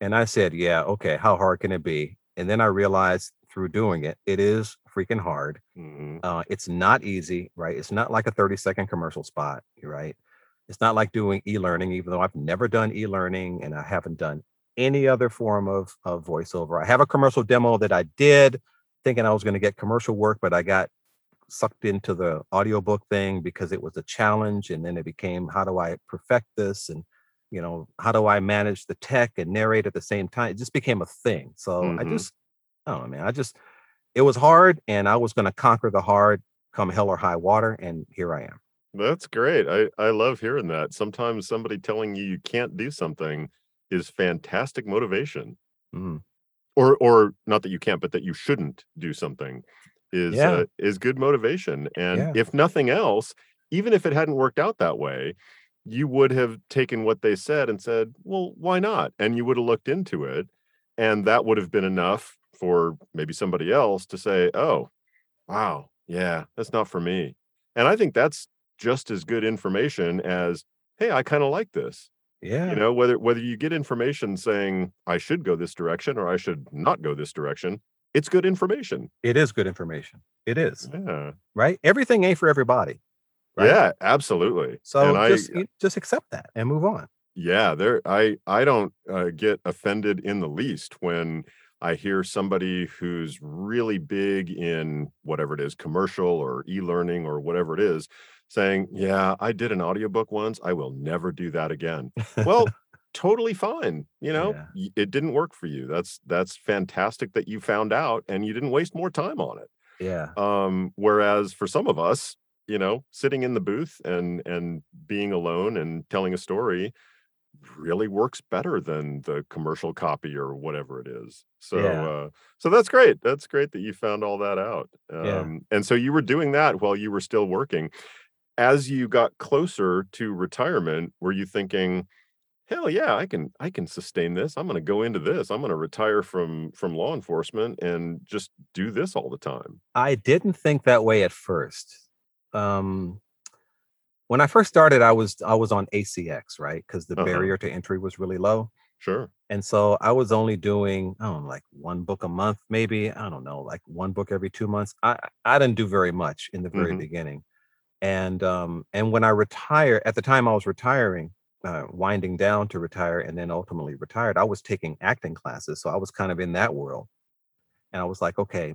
And I said, yeah, okay, how hard can it be? And then I realized through doing it, it is freaking hard. hmm Uh, it's not easy, right? It's not like a 30 second commercial spot, right? It's not like doing e-learning, even though I've never done e-learning and I haven't done any other form of, of voiceover. I have a commercial demo that I did thinking I was going to get commercial work, but I got sucked into the audiobook thing because it was a challenge. And then it became, how do I perfect this? And, you know, how do I manage the tech and narrate at the same time? It just became a thing. So I Mhm. just, I don't know, man. I just, it was hard and I was going to conquer the hard come hell or high water. And here I am. That's great. I, I love hearing that. Sometimes somebody telling you you can't do something is fantastic motivation. Mhm. Or or not that you can't, but that you shouldn't do something is Yeah. uh, is good motivation. And Yeah. if nothing else, even if it hadn't worked out that way, you would have taken what they said and said, "Well, why not?" And you would have looked into it, and that would have been enough for maybe somebody else to say, "Oh, wow, yeah, that's not for me." And I think that's just as good information as, "Hey, I kind of like this." Yeah. You know, whether whether you get information saying I should go this direction or I should not go this direction, it's good information. it is good information. It is, Yeah. right? Everything ain't for everybody. Right? Yeah, absolutely. So and just you- just accept that and move on. yeah, there I I don't uh, get offended in the least when I hear somebody who's really big in whatever it is, commercial or e-learning or whatever it is, saying, "Yeah, I did an audiobook once. I will never do that again." Well, totally fine. You know, Yeah. It didn't work for you. That's that's fantastic that you found out and you didn't waste more time on it. Yeah. Um, whereas for some of us, you know, sitting in the booth and and being alone and telling a story really works better than the commercial copy or whatever it is. So Yeah. uh so that's great. That's great that you found all that out. Um Yeah. and so you were doing that while you were still working. As you got closer to retirement, were you thinking, hell yeah, I can I can sustain this. I'm gonna go into this. I'm gonna retire from from law enforcement and just do this all the time. I didn't think that way at first. Um, when I first started, I was I was on ACX, right? Because the Uh-huh. barrier to entry was really low. Sure. And so I was only doing, I don't know, like one book a month, maybe. I don't know, like one book every two months. I I didn't do very much in the very Mhm. beginning. And um, and when I retired, at the time I was retiring, uh, winding down to retire, and then ultimately retired, I was taking acting classes. So I was kind of in that world. And I was like, okay,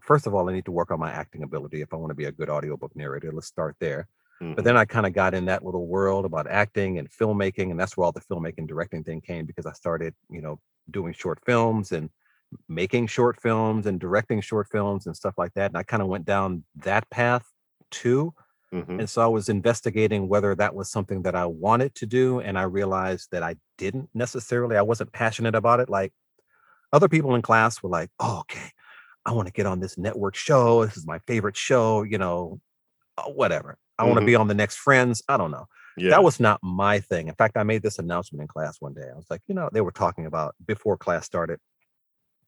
first of all, I need to work on my acting ability if I want to be a good audiobook narrator. Let's start there. But Mhm. then I kind of got in that little world about acting and filmmaking, and that's where all the filmmaking directing thing came because I started, you know, doing short films and making short films and directing short films and stuff like that. And I kind of went down that path too. Mhm. And so I was investigating whether that was something that I wanted to do. And I realized that I didn't necessarily, I wasn't passionate about it. Like other people in class were like, oh, okay, I want to get on this network show. This is my favorite show, you know, uh, whatever. I want to be on the next Friends. I don't know. Yeah. That was not my thing. In fact, I made this announcement in class one day. I was like, you know, they were talking about before class started.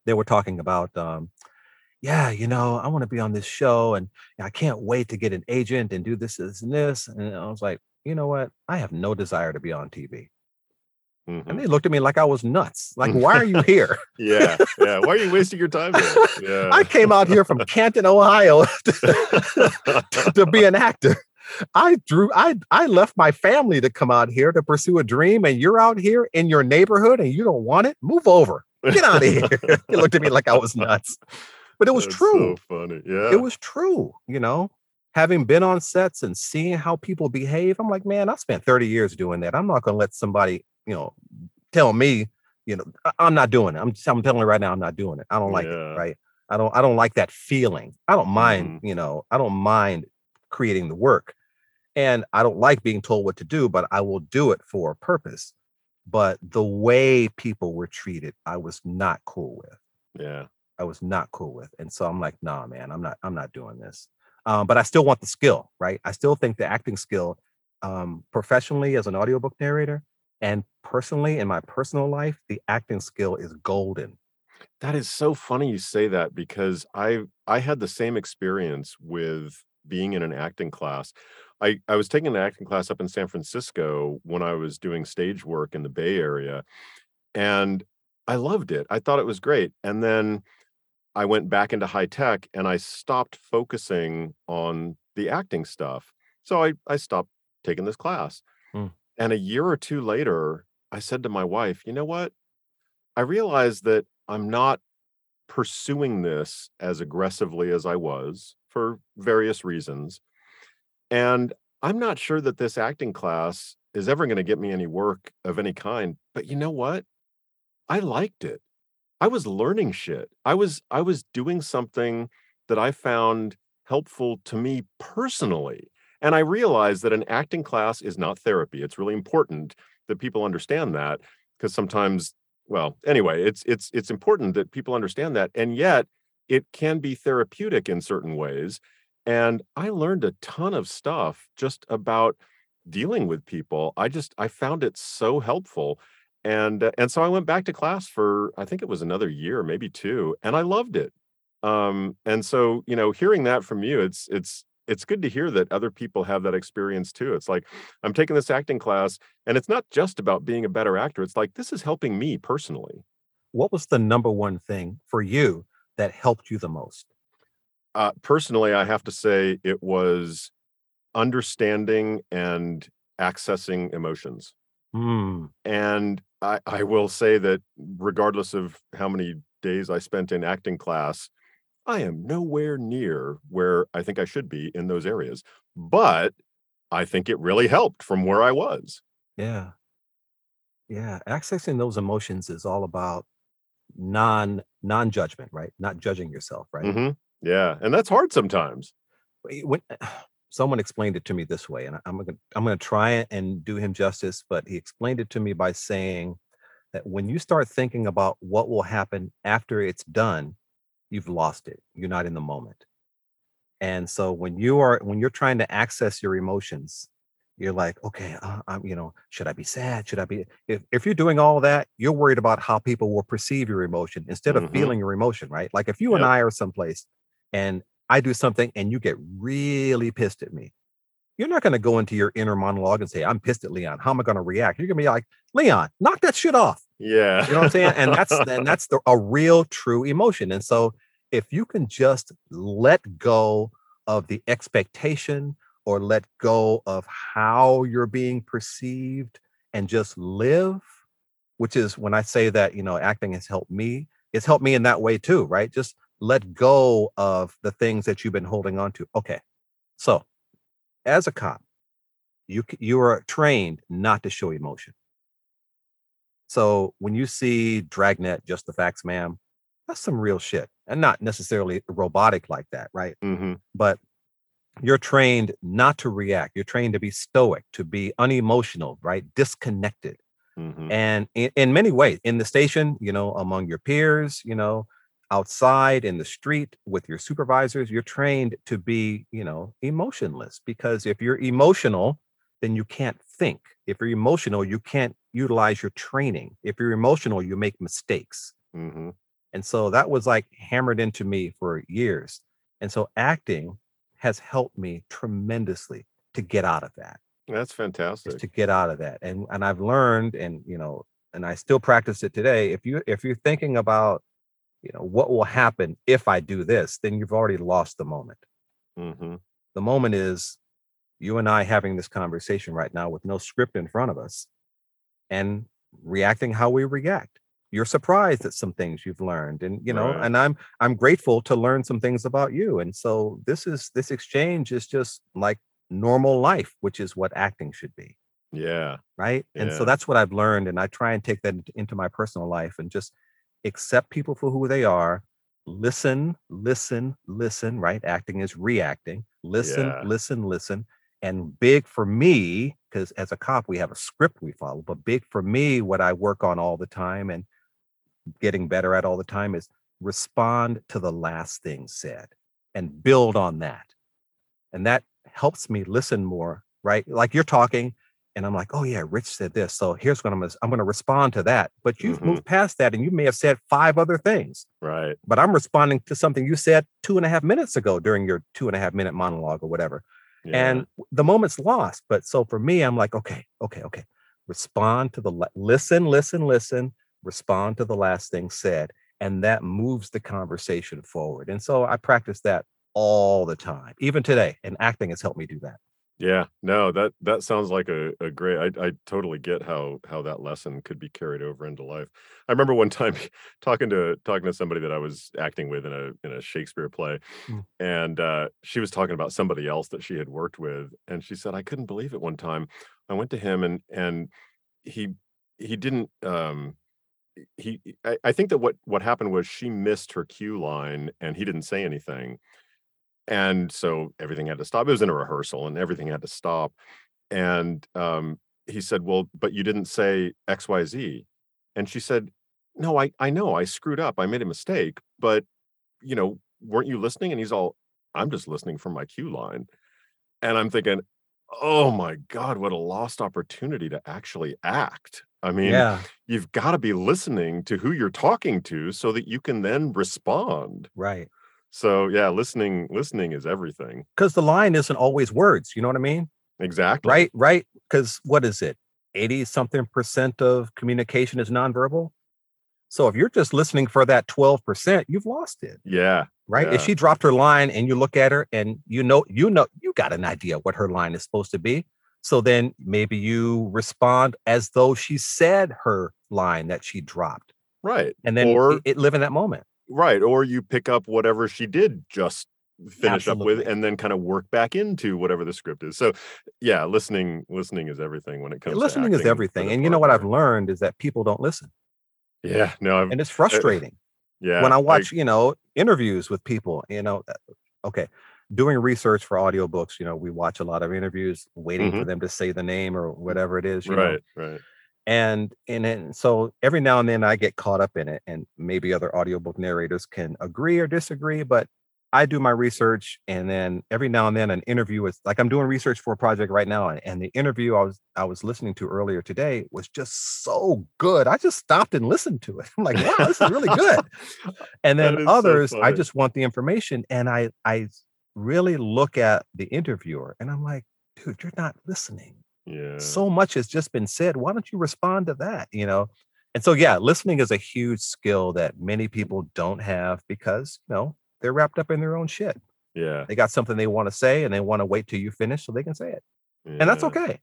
They were talking about, um, yeah, you know, I want to be on this show, and I can't wait to get an agent and do this, this, and this. And I was like, you know what? I have no desire to be on TV. And Mhm. they looked at me like I was nuts. Like, why are you here? Yeah. Yeah. Why are you wasting your time here? Yeah. I came out here from Canton, Ohio to, to be an actor. I drew I I left my family to come out here to pursue a dream and you're out here in your neighborhood and you don't want it? Move over. Get out of here. he looked at me like I was nuts. But it was That's true. So funny. Yeah. It was true, you know. Having been on sets and seeing how people behave, I'm like, man, I spent 30 years doing that. I'm not going to let somebody, you know, tell me, you know, I'm not doing it. I'm I'm telling you right now, I'm not doing it. I don't like Yeah. it, right? I don't I don't like that feeling. I don't mind, Mhm. you know, I don't mind creating the work. And I don't like being told what to do, but I will do it for a purpose. But the way people were treated, I was not cool with. Yeah. I was not cool with. And so I'm like, nah, man, I'm not, I'm not doing this. Um, but I still want the skill, right? I still think the acting skill, um, professionally as an audiobook narrator and personally in my personal life, the acting skill is golden. That is so funny you say that because I I had the same experience with being in an acting class. I I was taking an acting class up in San Francisco when I was doing stage work in the Bay Area, and I loved it. I thought it was great. And then I went back into high tech and I stopped focusing on the acting stuff. So I I stopped taking this class. Mm. And a year or two later, I said to my wife, "You know what? I realized that I'm not pursuing this as aggressively as I was for various reasons. And I'm not sure that this acting class is ever going to get me any work of any kind. But you know what? I liked it. I was learning shit. I was I was doing something that I found helpful to me personally. And I realized that an acting class is not therapy. It's really important that people understand that because sometimes well, anyway, it's it's it's important that people understand that and yet it can be therapeutic in certain ways. And I learned a ton of stuff just about dealing with people. I just I found it so helpful and, uh, and so I went back to class for I think it was another year, maybe 2, and I loved it. Um, and so, you know, hearing that from you, it's it's it's good to hear that other people have that experience too. It's like, I'm taking this acting class, and it's not just about being a better actor. It's like, this is helping me personally. What was the number one thing for you that helped you the most? Uh, personally, I have to say it was understanding and accessing emotions. Mm, And I I will say that regardless of how many days I spent in acting class, I am nowhere near where I think I should be in those areas. But I think it really helped from where I was. yeah. Yeah. Accessing those emotions is all about non non-judgment, right? Not judging yourself, right? Mhm. Yeah, and that's hard sometimes. When someone explained it to me this way, and I'm gonna I'm gonna try and do him justice, but he explained it to me by saying that when you start thinking about what will happen after it's done, you've lost it. You're not in the moment. And so when you are when you're trying to access your emotions, you're like, okay, uh, I'm, you know, should I be sad? Should I be? If if you're doing all that, you're worried about how people will perceive your emotion instead of Mhm. feeling your emotion, right? Like if you and I are someplace and I do something and you get really pissed at me, you're not going to go into your inner monologue and say, I'm pissed at Leon. How am I going to react? You're going to be like, Leon, knock that shit off. Yeah. You know what I'm saying? And that's and that's the, a real true emotion. And so if you can just let go of the expectation or let go of how you're being perceived and just live, which is when I say that, you know, acting has helped me, it's helped me in that way too, right? Just let go of the things that you've been holding on to. Okay. So, as a cop, you you are trained not to show emotion. So when you see Dragnet, just the facts, ma'am, that's some real shit, and not necessarily robotic like that, right? hmm But you're trained not to react. You're trained to be stoic, to be unemotional, right? Disconnected. hmm And in, in many ways, in the station, you know, among your peers, you know, outside in the street with your supervisors, you're trained to be, you know, emotionless because if you're emotional, then you can't think. If you're emotional, you can't utilize your training. If you're emotional, you make mistakes. hmm And so that was like hammered into me for years. And so acting has helped me tremendously to get out of that That's fantastic. to get out of that. And and I've learned and you know, and I still practice it today. If you if you're thinking about, you know, what will happen if I do this, then you've already lost the moment. hmm The moment is you and I having this conversation right now with no script in front of us and reacting how we react. You're surprised at some things you've learned and you know, Right. and I'm I'm grateful to learn some things about you. And so this is this exchange is just like normal life, which is what acting should be Yeah. right? And so that's what I've learned, and I try and take that into my personal life and just accept people for who they are. Listen, listen, listen. Right? Acting is reacting. Listen, Yeah. listen, listen. And big for me, because as a cop we have a script we follow, but big for me, what I work on all the time and getting better at all the time is respond to the last thing said and build on that and that helps me listen more right like you're talking and i'm like oh yeah rich said this so here's what i'm gonna i'm gonna respond to that but you've Mhm. moved past that and you may have said five other things Right. but i'm responding to something you said two and a half minutes ago during your two and a half minute monologue or whatever Yeah. and the moment's lost but so for me i'm like okay okay okay respond to the la- listen listen listen respond to the last thing said and that moves the conversation forward and so i practice that all the time even today and acting has helped me do that Yeah, no, that that sounds like a, a great. I I totally get how how that lesson could be carried over into life. I remember one time talking to talking to somebody that I was acting with in a in a Shakespeare play, Mm. and uh, she was talking about somebody else that she had worked with, and she said I couldn't believe it. One time, I went to him and and he he didn't um he I, I think that what what happened was she missed her cue line and he didn't say anything and so everything had to stop. It was in a rehearsal and everything had to stop. And um, he said, Well, but you didn't say XYZ. And she said, No, I, I know I screwed up. I made a mistake, but you know, weren't you listening? And he's all, I'm just listening for my cue line. And I'm thinking, oh my God, what a lost opportunity to actually act. I mean, yeah you've got to be listening to who you're talking to so that you can then respond. right So yeah, listening listening is everything. because the line isn't always words you know what i mean Exactly. right right because what is it 80 something percent of communication is nonverbal so if you're just listening for that 12% you've lost it Yeah. right? Yeah. If she dropped her line and you look at her and you know, you know, you got an idea what her line is supposed to be. So then maybe you respond as though she said her line that she dropped, Right. and then or it, it live in that moment. Right. Or you pick up whatever she did just finish up with and then kind of work back into whatever the script is. So yeah, listening listening is everything when it comes Listening to is everything, and you know what I've learned is that people don't listen, Yeah. No, I've, and it's frustrating. yeah. when I watch, you know, interviews with people, you know, uh, okay, doing research for audiobooks, you know, we watch a lot of interviews waiting for them to say the name or whatever it is, you know. right, And and then so every now and then I get caught up in it, and maybe other audiobook narrators can agree or disagree, but I do my research, and then every now and then an interview is like I'm doing research for a project right now, and, and the interview I was I was listening to earlier today was just so good. I just stopped and listened to it. I'm like, wow, this is really good. And then is so others, I just want the information, and I I really look at the interviewer, and I'm like, dude, you're not listening yeah. so much has just been said. Why don't you respond to that? You know, And so, yeah, listening is a huge skill that many people don't have because, you know, they're wrapped up in their own shit. Yeah. They got something they want to say and they want to wait till you finish so they can say it. And that's okay.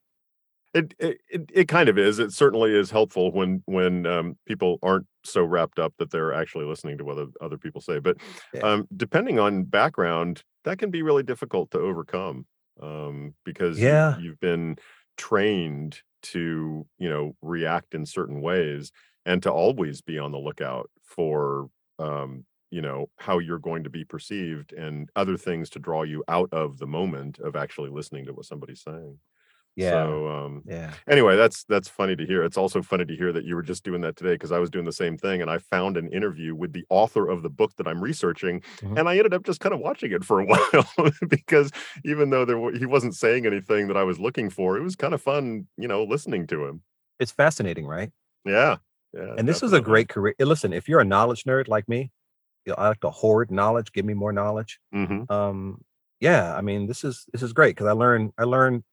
It, it it kind of is. It certainly is helpful when when um, people aren't so wrapped up that they're actually listening to what other, people say. But Yeah. um, depending on background, that can be really difficult to overcome um, because Yeah. you've been trained to you know react in certain ways and to always be on the lookout for um, you know how you're going to be perceived and other things to draw you out of the moment of actually listening to what somebody's saying. Yeah. So um, yeah. anyway that's that's funny to hear it's also funny to hear that you were just doing that today because i was doing the same thing and i found an interview with the author of the book that i'm researching Mhm. and i ended up just kind of watching it for a while because even though there wa- he wasn't saying anything that i was looking for it was kind of fun you know listening to him It's fascinating, right? yeah yeah and this is a great career. Listen, if you're a knowledge nerd like me, you know, I like to hoard knowledge, give me more knowledge. Mhm. Um, yeah, I mean, this is this is great because I learn I learn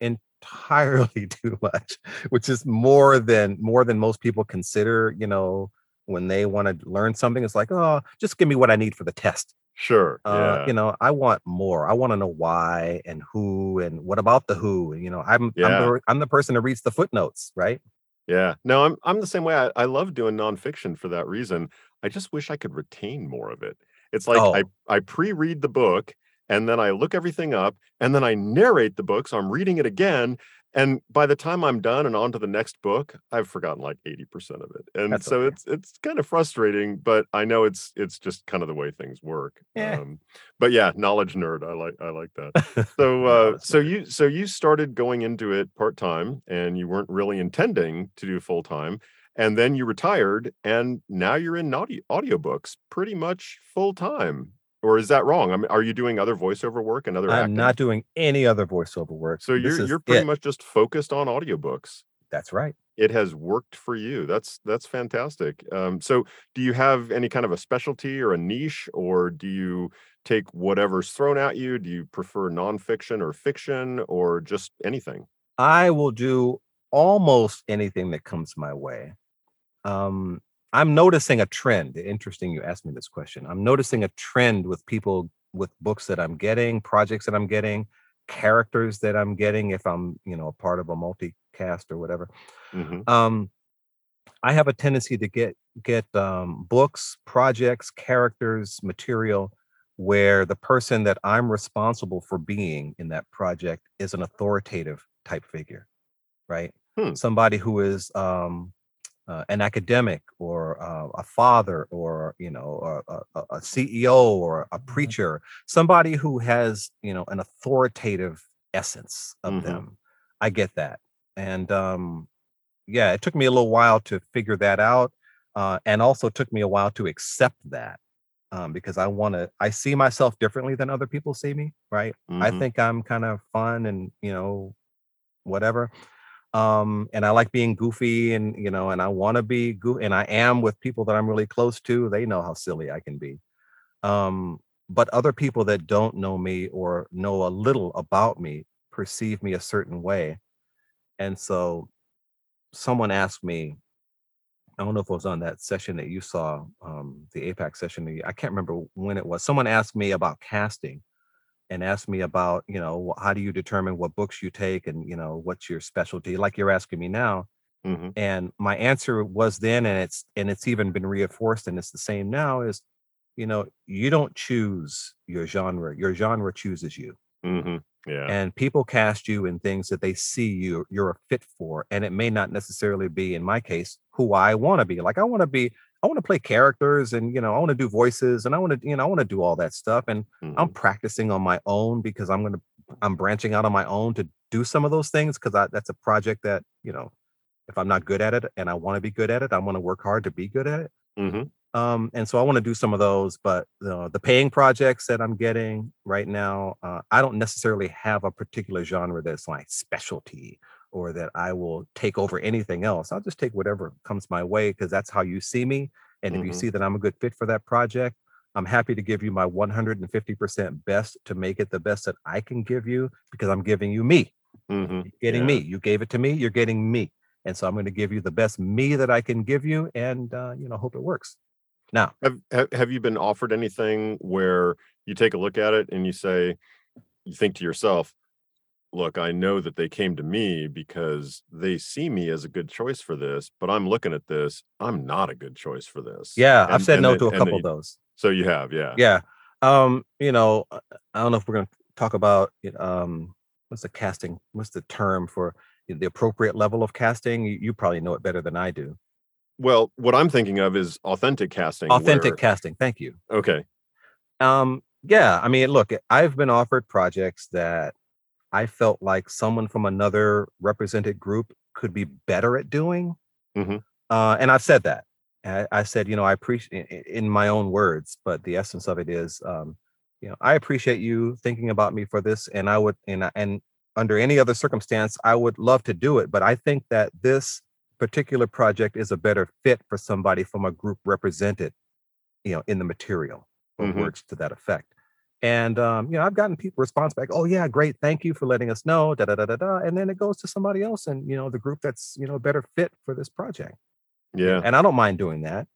entirely too much, which is more than more than most people consider, you know, when they want to learn something. It's like, oh, just give me what I need for the test. sure Uh, yeah you know, I want more. I want to know why and who and what about the who. You know, I'm I'm the I'm the person that reads the footnotes, right? Yeah. No, I'm I'm the same way. I, I love doing nonfiction for that reason. I just wish I could retain more of it. It's like I, Oh. I pre-read the book and then I look everything up and then I narrate the book. So I'm reading it again. And by the time I'm done and on to the next book, I've forgotten like 80% of it. And That's so okay. it's it's kind of frustrating, but I know it's it's just kind of the way things work. Yeah. Um, but yeah, knowledge nerd. I like I like that. So uh so you so you started going into it part-time and you weren't really intending to do full-time and then you retired and now you're in audio audiobooks pretty much full-time. Or is that wrong? I mean, are you doing other voiceover work and other I'm acting? not doing any other voiceover work. so you're you're pretty it. much just focused on audiobooks. That's right. It has worked for you. That's that's fantastic. Um, so do you have any kind of a specialty or a niche, or do you take whatever's thrown at you? Do you prefer nonfiction or fiction or just anything? I will do almost anything that comes my way. Um, I'm noticing a trend. Interesting you asked me this question. I'm noticing a trend with people with books that I'm getting, projects that I'm getting, characters that I'm getting if I'm, you know, a part of a multicast or whatever. Mhm. Um, I have a tendency to get get um, books, projects, characters, material where the person that I'm responsible for being in that project is an authoritative type figure, right? Hmm. Somebody who is um, uh, an academic or uh, a father or you know a, a, a CEO or a preacher, somebody who has you know an authoritative essence of Mhm. them. I get that, and um, yeah, it took me a little while to figure that out, uh, and also took me a while to accept that um, because I want to. I see myself differently than other people see me. Right? I Mhm. think I'm kind of fun and you know whatever, um, and I like being goofy and you know, and I want to be goo, and I am with people that I'm really close to. They know how silly I can be. Um, but other people that don't know me or know a little about me perceive me a certain way, and so someone asked me, I don't know if it was on that session that you saw, um, the APAC session. I can't remember when it was. Someone asked me about casting and asked me about, you know, how do you determine what books you take and, you know, what's your specialty, like you're asking me now. Mhm. And my answer was then, and it's and it's even been reinforced, and it's the same now, is you know, you don't choose your genre, your genre chooses you Mhm. Yeah. and people cast you in things that they see you you're a fit for and it may not necessarily be in my case who i want to be like i want to be i want to play characters and you know i want to do voices and i want to you know i want to do all that stuff and i'm Mhm. practicing on my own because i'm going to i'm branching out on my own to do some of those things because that's a project that you know if i'm not good at it and i want to be good at it i want to work hard to be good at it Mhm. um, and so I want to do some of those, but the the paying projects that I'm getting right now, uh, I don't necessarily have a particular genre that's my specialty or that I will take over anything else. I'll just take whatever comes my way because that's how you see me. And if you Mhm. see that I'm a good fit for that project, I'm happy to give you my 150% best to make it the best that I can give you because I'm giving you me. Mhm. You're getting Yeah. me. You gave it to me. You're getting me. And so I'm going to give you the best me that I can give you, and uh, you know, hope it works. Now, have have you been offered anything where you take a look at it and you say, you think to yourself, look, I know that they came to me because they see me as a good choice for this, but I'm looking at this, I'm not a good choice for this. yeah, I've said no they- to a couple they- of those. So you have, yeah. Yeah. Um, you know, uh, I don't know if we're going to talk about it, um what's the casting, what's the term for the appropriate level of casting? You, you probably know it better than I do. Well, what I'm thinking of is authentic casting. Authentic where- casting. Thank you. okay. Um, yeah, I mean, look, I've been offered projects that I felt like someone from another represented group could be better at doing. Mhm. Uh, and I've said that. I, I said, you know, I appreciate in my own words, but the essence of it is, um, you know, I appreciate you thinking about me for this, and I would, and and under any other circumstance, I would love to do it. But I think that this particular project is a better fit for somebody from a group represented, you know, in the material or Mhm. words to that effect. And um, you know, I've gotten people response back, oh yeah, great, thank you for letting us know, da da da da da. And then it goes to somebody else and you know, the group that's you know better fit for this project. Yeah. And I don't mind doing that.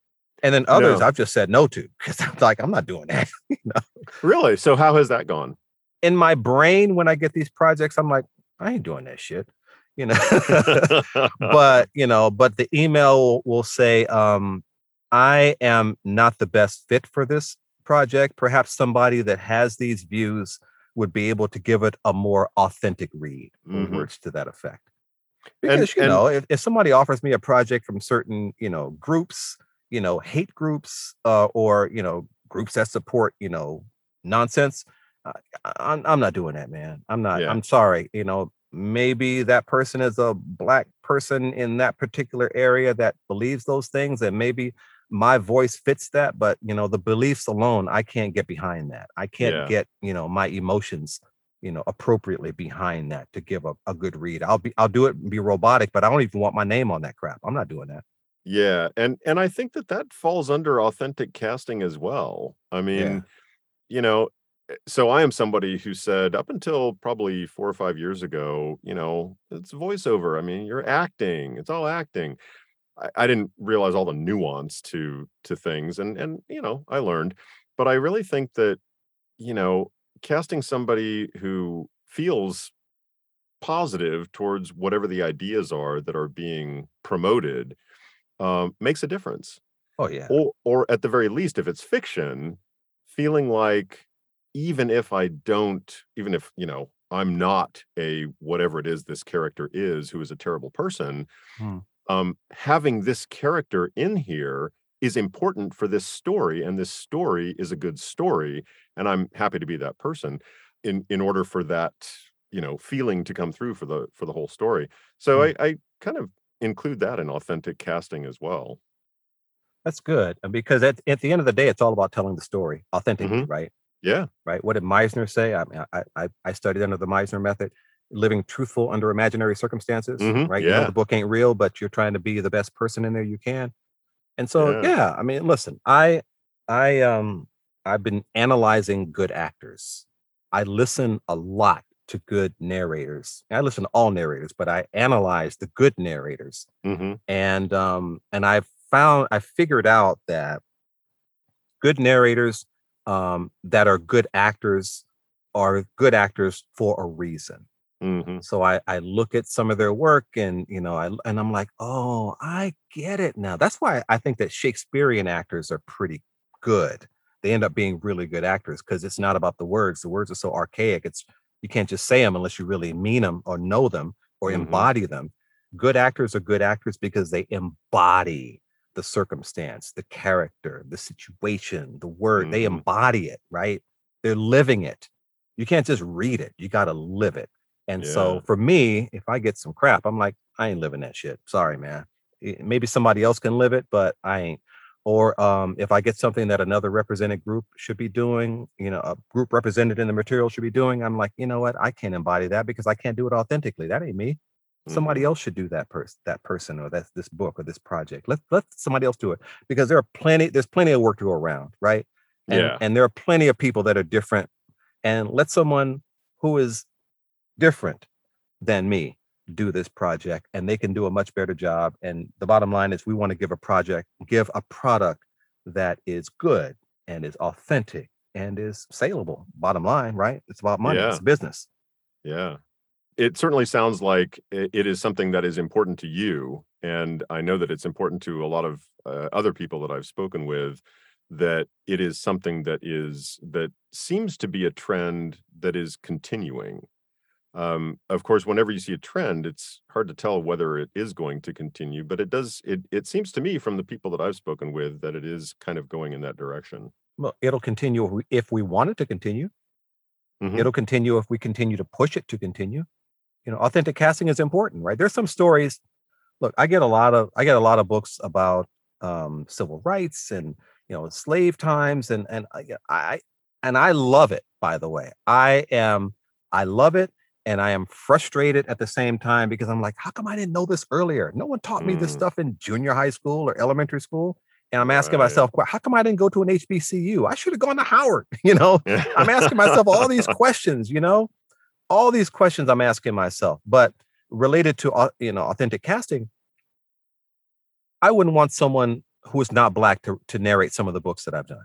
And then others No. I've just said no to because I'm like, I'm not doing that. Really? So how has that gone? In my brain, when I get these projects, I'm like, I ain't doing that shit. You know, but you know, but the email will, will say, um, I am not the best fit for this project. Perhaps somebody that has these views would be able to give it a more authentic read Mhm. words to that effect. And- Because you and- know, if, if somebody offers me a project from certain, you know, groups, you know, hate groups, uh, or you know, groups that support, you know, nonsense, uh, I'm I'm not doing that, man. I'm not. Yeah. I'm sorry. You know, maybe that person is a black person in that particular area that believes those things, and maybe my voice fits that. But you know, the beliefs alone, I can't get behind that. I can't Yeah. get you know my emotions you know appropriately behind that to give a, a good read i'll be i'll do it and be robotic but i don't even want my name on that crap i'm not doing that Yeah, and and I think that that falls under authentic casting as well. I mean, you know, eh, so I am somebody who said up until probably 4 or 5 years ago, you know, it's voiceover. I mean, you're acting. It's all acting. I, I didn't realize all the nuance to to things and and you know, I learned. But I really think that, you know, casting somebody who feels positive towards whatever the ideas are that are being promoted um, makes a difference. oh yeah Or, or at the very least, if it's fiction, feeling like even if I don't, even if you know I'm not a whatever it is this character is, who is a terrible person, Hmm. Um, having this character in here is important for this story, and this story is a good story, and I'm happy to be that person in in order for that you know feeling to come through for the for the whole story. So Hmm. I I kind of include that in authentic casting as well. that's good because at, at the end of the day it's all about telling the story authentically Mhm. right Yeah. right what did meisner say i mean i i, I studied under the meisner method living truthful under imaginary circumstances Mhm, right? You know yeah. the book ain't real but you're trying to be the best person in there you can. And so Yeah. yeah i mean listen i i um i've been analyzing good actors. I listen a lot to good narrators. I listen to all narrators but i analyze the good narrators. Hmm and um and i found i figured out that good narrators um that are good actors are good actors for a reason hmm so i i look at some of their work and you know i and i'm like oh i get it now. That's why i think that shakespearean actors are pretty good. They end up being really good actors because it's not about the words. The words are so archaic. It's you can't just say them unless you really mean them or know them or Mhm. embody them. Good actors are good actors because they embody the circumstance the character the situation the word. They Mhm. embody it right? They're living it. You can't just read it. You got to live it and so for me if i get some crap i'm like i ain't living that shit. Sorry man. Eh, maybe somebody else can live it but i ain't. Or um, if i get something that another represented group should be doing you know a group represented in the material should be doing i'm like you know what? I can't embody that because i can't do it authentically. That ain't me. Somebody Mhm. else should do that person that person or that's this book or this project. Let let somebody else do it. Because there are plenty there's plenty of work to go around right? And, Yeah. and there are plenty of people that are different. And let someone who is different than me do this project and they can do a much better job. And the bottom line is we want to give a project, give a product that is good and is authentic and is saleable. Bottom line, right? It's about money, Yeah. it's business. Yeah. It certainly sounds like it is something that is important to you. And I know that it's important to a lot of uh, other people that I've spoken with that it is something that is that seems to be a trend that is continuing. Um, of course, whenever you see a trend, it's hard to tell whether it is going to continue, but it does it it seems to me from the people that I've spoken with that it is kind of going in that direction. Well, it'll continue if we, want it to continue. Mhm. It'll continue if we continue to push it to continue. You know, authentic casting is important, right? There's some stories. Look, I get a lot of I get a lot of books about um, civil rights and you know slave times and and I, I and I love it. By the way, I am I love it and I am frustrated at the same time because I'm like, how come I didn't know this earlier? No one taught me this Mm. stuff in junior high school or elementary school. And I'm asking Right. myself, how come I didn't go to an HBCU? I should have gone to Howard. You know, I'm asking myself all these questions, you know, all these questions I'm asking myself, but related to, you know, authentic casting, I wouldn't want someone who is not black to, to narrate some of the books that I've done,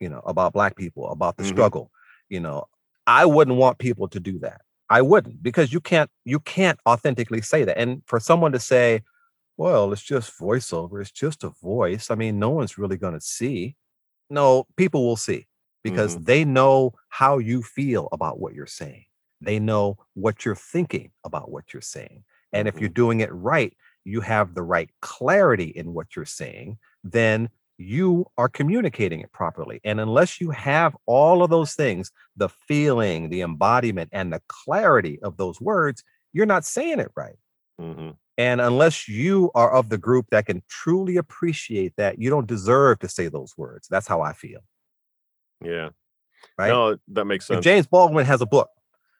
you know, about black people, about the Mhm. struggle, you know, I wouldn't want people to do that. I wouldn't because you can't, you can't authentically say that. And for someone to say, well, it's just voiceover, it's just a voice. I mean, no one's really going to see. No, people will see because mm-hmm. they know how you feel about what you're saying. They know what you're thinking about what you're saying. And if you're mm-hmm. doing it right, you have the right clarity in what you're saying, then you are communicating it properly. And unless you have all of those things the feeling, the embodiment, and the clarity of those words you're not saying it right. Mhm. And unless you are of the group that can truly appreciate that, you don't deserve to say those words. That's how I feel. Yeah. Right. No, that makes if sense. James Baldwin has a book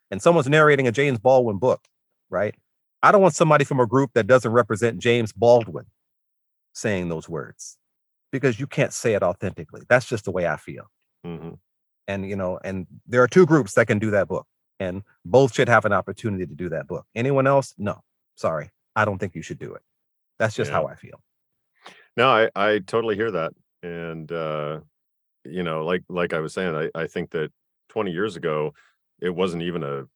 and someone's narrating a James Baldwin book, right? I don't want somebody from a group that doesn't represent James Baldwin saying those words because you can't say it authentically. That's just the way I feel. Mhm. And, you know, and there are two groups that can do that book, and both should have an opportunity to do that book. Anyone else? No, sorry. I don't think you should do it. That's just Yeah. how I feel. No, I I totally hear that. And uh you know, like like I was saying, I I think that 20 years ago it wasn't even a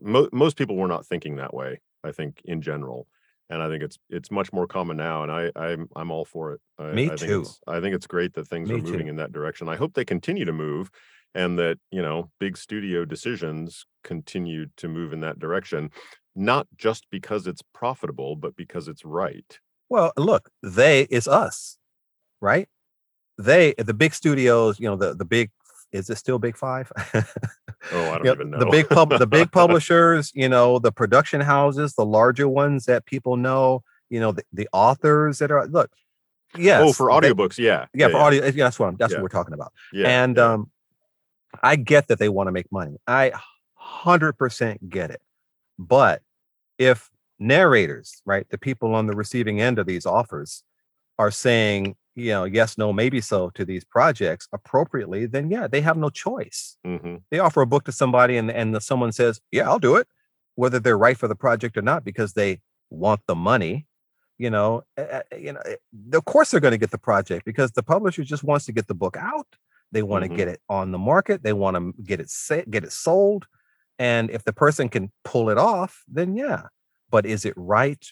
mo- most people were not thinking that way, I think in general. And I think it's it's much more common now and I I'm I'm all for it. I, Me I think too. it's I think it's great that things Me are moving too. in that direction. I hope they continue to move and that, you know, big studio decisions continue to move in that direction, not just because it's profitable, but because it's right. Well, look, they is us, right? They, the big studios, you know, the the big is it still big five? Oh, I don't You even know. The big pub, the big publishers, you know, the production houses, the larger ones that people know, you know, the, the authors that are look. Yes. oh, for they- audiobooks, yeah. yeah, for audio. Yeah, that's what I'm, that's Yeah. what we're talking about. Yeah. and yeah. um, I get that they want to make money. I hundred percent get it. But if narrators, right, the people on the receiving end of these offers, are saying, you know, yes, no, maybe so to these projects appropriately, then yeah, they have no choice. Mhm. They offer a book to somebody, and and the, someone says, yeah, I'll do it, whether they're right for the project or not, because they want the money. You know, uh, you know, eh, of course they're going to get the project because the publisher just wants to get the book out. They want to Mhm. get it on the market. They want to get it sa- get it sold, and if the person can pull it off, then yeah. But is it right?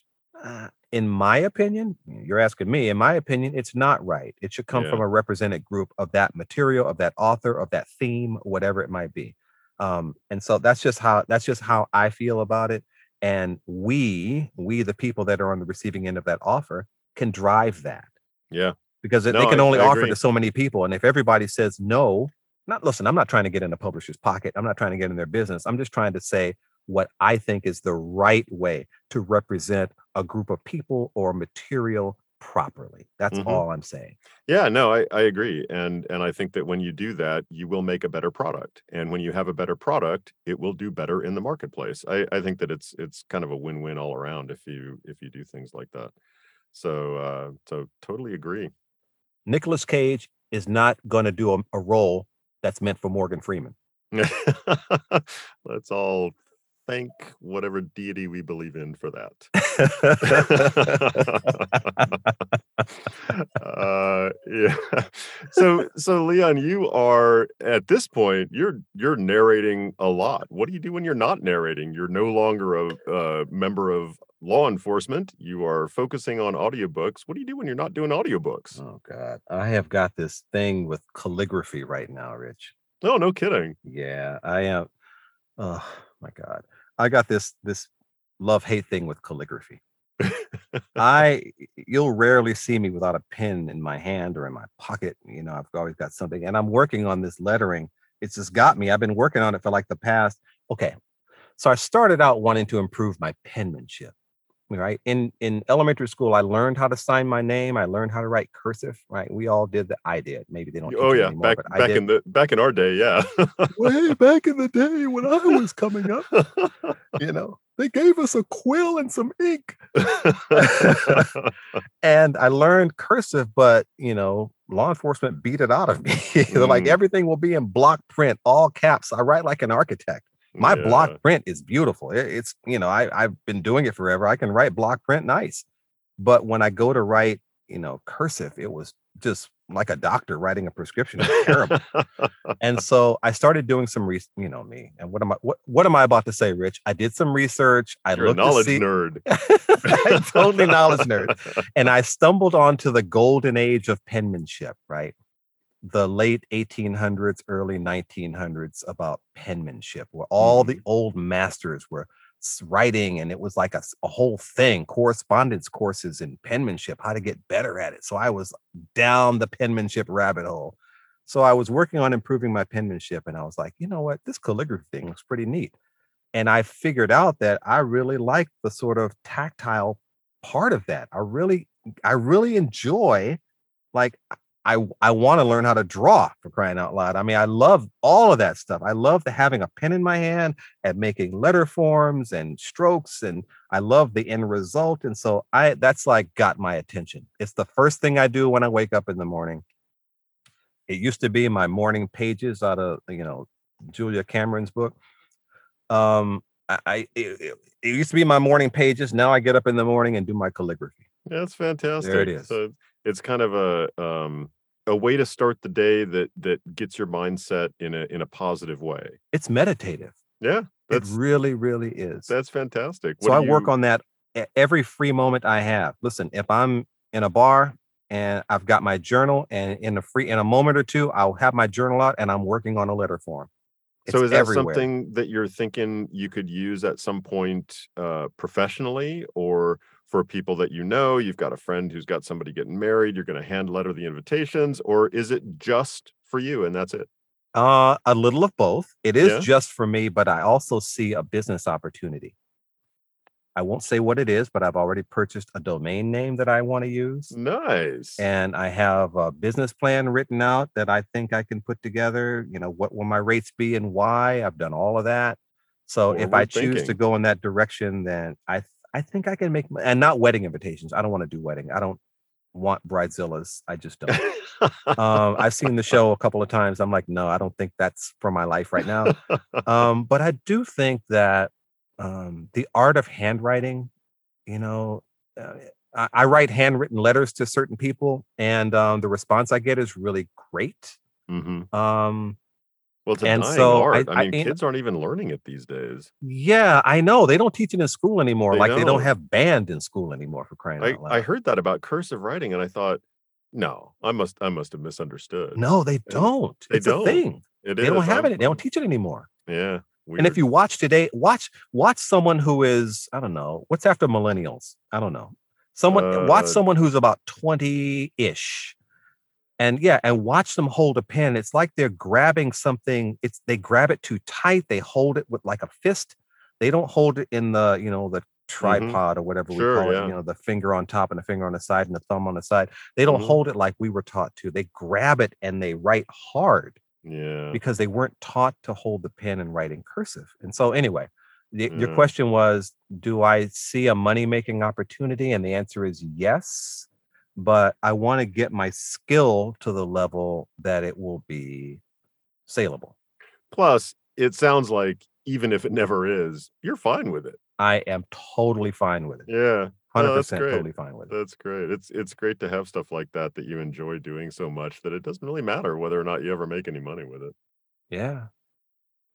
Uh, in my opinion, you're asking me. In my opinion, it's not right. It should come Yeah. from a represented group of that material, of that author, of that theme, whatever it might be. Um, and so that's just how that's just how I feel about it. And we, we the people that are on the receiving end of that offer, can drive that Yeah. because they can only I offer agree. to so many people. And if everybody says no, not listen, I'm not trying to get in the publisher's pocket. I'm not trying to get in their business. I'm just trying to say what I think is the right way to represent a group of people or material properly. That's Mhm. all I'm saying. Yeah, no, I, I agree. And and I think that when you do that, you will make a better product. And when you have a better product, it will do better in the marketplace. I, I think that it's it's kind of a win-win all around if you if you do things like that. So uh so totally agree. Nicolas Cage is not going to do a, a role that's meant for Morgan Freeman. Let's all thank whatever deity we believe in for that. uh, yeah. So, so Leon, you are at this point. You're you're narrating a lot. What do you do when you're not narrating? You're no longer a, a member of law enforcement. You are focusing on audiobooks. What do you do when you're not doing audiobooks? oh God, I have got this thing with calligraphy right now, Rich. No, no kidding. Yeah, I am. Oh my God, I got this this love hate thing with calligraphy. I you'll rarely see me without a pen in my hand or in my pocket. You know, I've always got something, and I'm working on this lettering. It's just got me. I've been working on it for like the past. Okay, so I started out wanting to improve my penmanship. Right in in elementary school, I learned how to sign my name. I learned how to write cursive. Right, we all did that. I did. Maybe they don't. Oh yeah, anymore, back back in the back in our day, yeah. way back in the day when I was coming up, you know, they gave us a quill and some ink. and I learned cursive, but you know, law enforcement beat it out of me. They're like, Mm. everything will be in block print, all caps. I write like an architect. My Yeah. block print is beautiful. It- it's, you know, I, I've been doing it forever. I can write block print nice. But when I go to write, you know, cursive, it was just like a doctor writing a prescription. It was terrible and so I started doing some research. You know me, and what am I? What What am I about to say, Rich? I did some research. I You're a knowledge see, nerd. totally knowledge nerd, and I stumbled onto the golden age of penmanship. Right, the late 1800s, early 1900s, about penmanship, where all the mm-hmm. old masters were writing, and it was like a whole thing. Correspondence courses in penmanship, how to get better at it. So I was down the penmanship rabbit hole. So I was working on improving my penmanship, and I was like, you know what, this calligraphy thing looks pretty neat. And I figured out that I really like the sort of tactile part of that. I really, I really enjoy, like, I I want to learn how to draw for crying out loud. I mean, I love all of that stuff. I love the having a pen in my hand and making letter forms and strokes, and I love the end result. And so I that's like got my attention. It's the first thing I do when I wake up in the morning. It used to be my morning pages out of you know Julia Cameron's book. Um, I, I it, it- used to be my morning pages. Now I get up in the morning and do my calligraphy. Yeah, That's fantastic. There it is. So it's kind of a um a way to start the day that that gets your mindset in a in a positive way. It's meditative. Yeah, It really, really is. that's fantastic. so I do work on that every free moment I have. Listen, if I'm in a bar and I've got my journal, and in a free in a moment or two, I'll have my journal out and I'm working on a letter form. So is that everywhere. something that you're thinking you could use at some point uh, professionally, or for people that you know? You've got a friend who's got somebody getting married. You're going to hand letter the invitations, or is it just for you and that's it? Uh, a little of both. It is Yeah. just for me, but I also see a business opportunity. I won't say what it is, but I've already purchased a domain name that I want to use. Nice. and I have a business plan written out that I think I can put together. You know, what will my rates be and why? I've done all of that. So if I choose to go in that direction, then I I think I can make m- and not wedding invitations. I don't want to do wedding. I don't want bridezillas. I just don't. um, I've seen the show a couple of times. I'm like, no, I don't think that's for my life right now. um, but I do think that um, the art of handwriting, you know, uh, I, I write handwritten letters to certain people, and um, the response I get is really great. hmm Um, Well, it's a And dying so I- art. I, I- mean, you kids aren't even learning it these days. yeah, I know they don't teach it in school anymore. They like they don't don't. have band in school anymore for crying I, out loud. I heard that about cursive writing, and I thought, no, I must I must have misunderstood. no, they don't. they it's don't. a thing. it They don't have I'm- it. They don't teach it anymore. Yeah. And if you watch today, watch watch someone who is I don't know what's after millennials. I don't know. Someone watch Uh, someone who's about twenty ish, and yeah, and watch them hold a pen. It's like they're grabbing something. It's they grab it too tight. They hold it with like a fist. They don't hold it in the you know the tripod or whatever Mm-hmm. Sure, we call yeah. it. You know the finger on top and the finger on the side and the thumb on the side. They don't Mhm. hold it like we were taught to. They grab it and they write hard yeah. because they weren't taught to hold the pen and write in cursive. And so, anyway, the, your question was, do I see a money making opportunity? And the answer is yes. But I want to get my skill to the level that it will be saleable. Plus, it sounds like even if it never is, you're fine with it. I am totally fine with it. Yeah. Hundred No, that's great. totally fine with it. That's great. It's it's great to have stuff like that that you enjoy doing so much that it doesn't really matter whether or not you ever make any money with it. Yeah.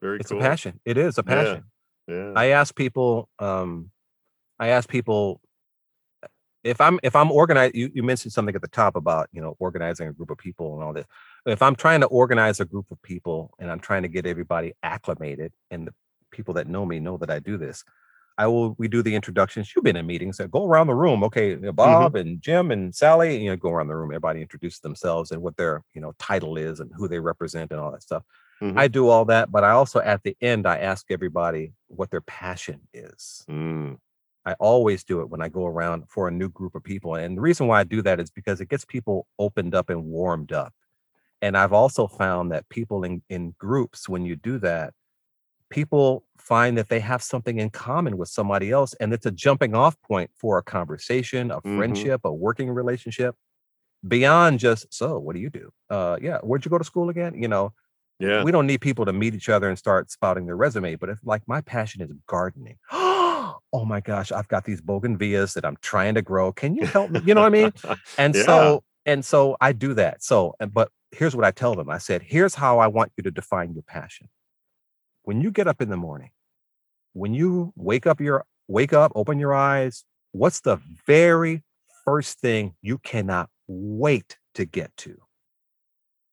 Very It's cool. a passion. It is a Yeah. passion. Yeah. I ask people, um, I ask people if I'm if I'm organized, you, you mentioned something at the top about you know organizing a group of people and all this. If I'm trying to organize a group of people and I'm trying to get everybody acclimated, and the people that know me know that I do this, I will we do the introductions. You've been in meetings that go around the room. Okay, know, Bob and Jim and Sally, you know, go around the room. Everybody introduce themselves and what their you know title is and who they represent and all that stuff. Mhm. I do all that, but I also at the end I ask everybody what their passion is. Mm, I always do it when I go around for a new group of people. And the reason why I do that is because it gets people opened up and warmed up. And I've also found that people in, in groups, when you do that, people find that they have something in common with somebody else. And it's a jumping off point for a conversation, a Mhm. friendship, a working relationship beyond just, so what do you do? Uh, yeah, where'd you go to school again? You know, yeah. we don't need people to meet each other and start spouting their resume, but if like my passion is gardening. Oh my gosh, I've got these bougainvilleas that I'm trying to grow. Can you help me? You know what I mean? And Yeah. so and so I do that. So but here's what I tell them. I said, here's how I want you to define your passion. When you get up in the morning, when you wake up your wake up, open your eyes, what's the very first thing you cannot wait to get to?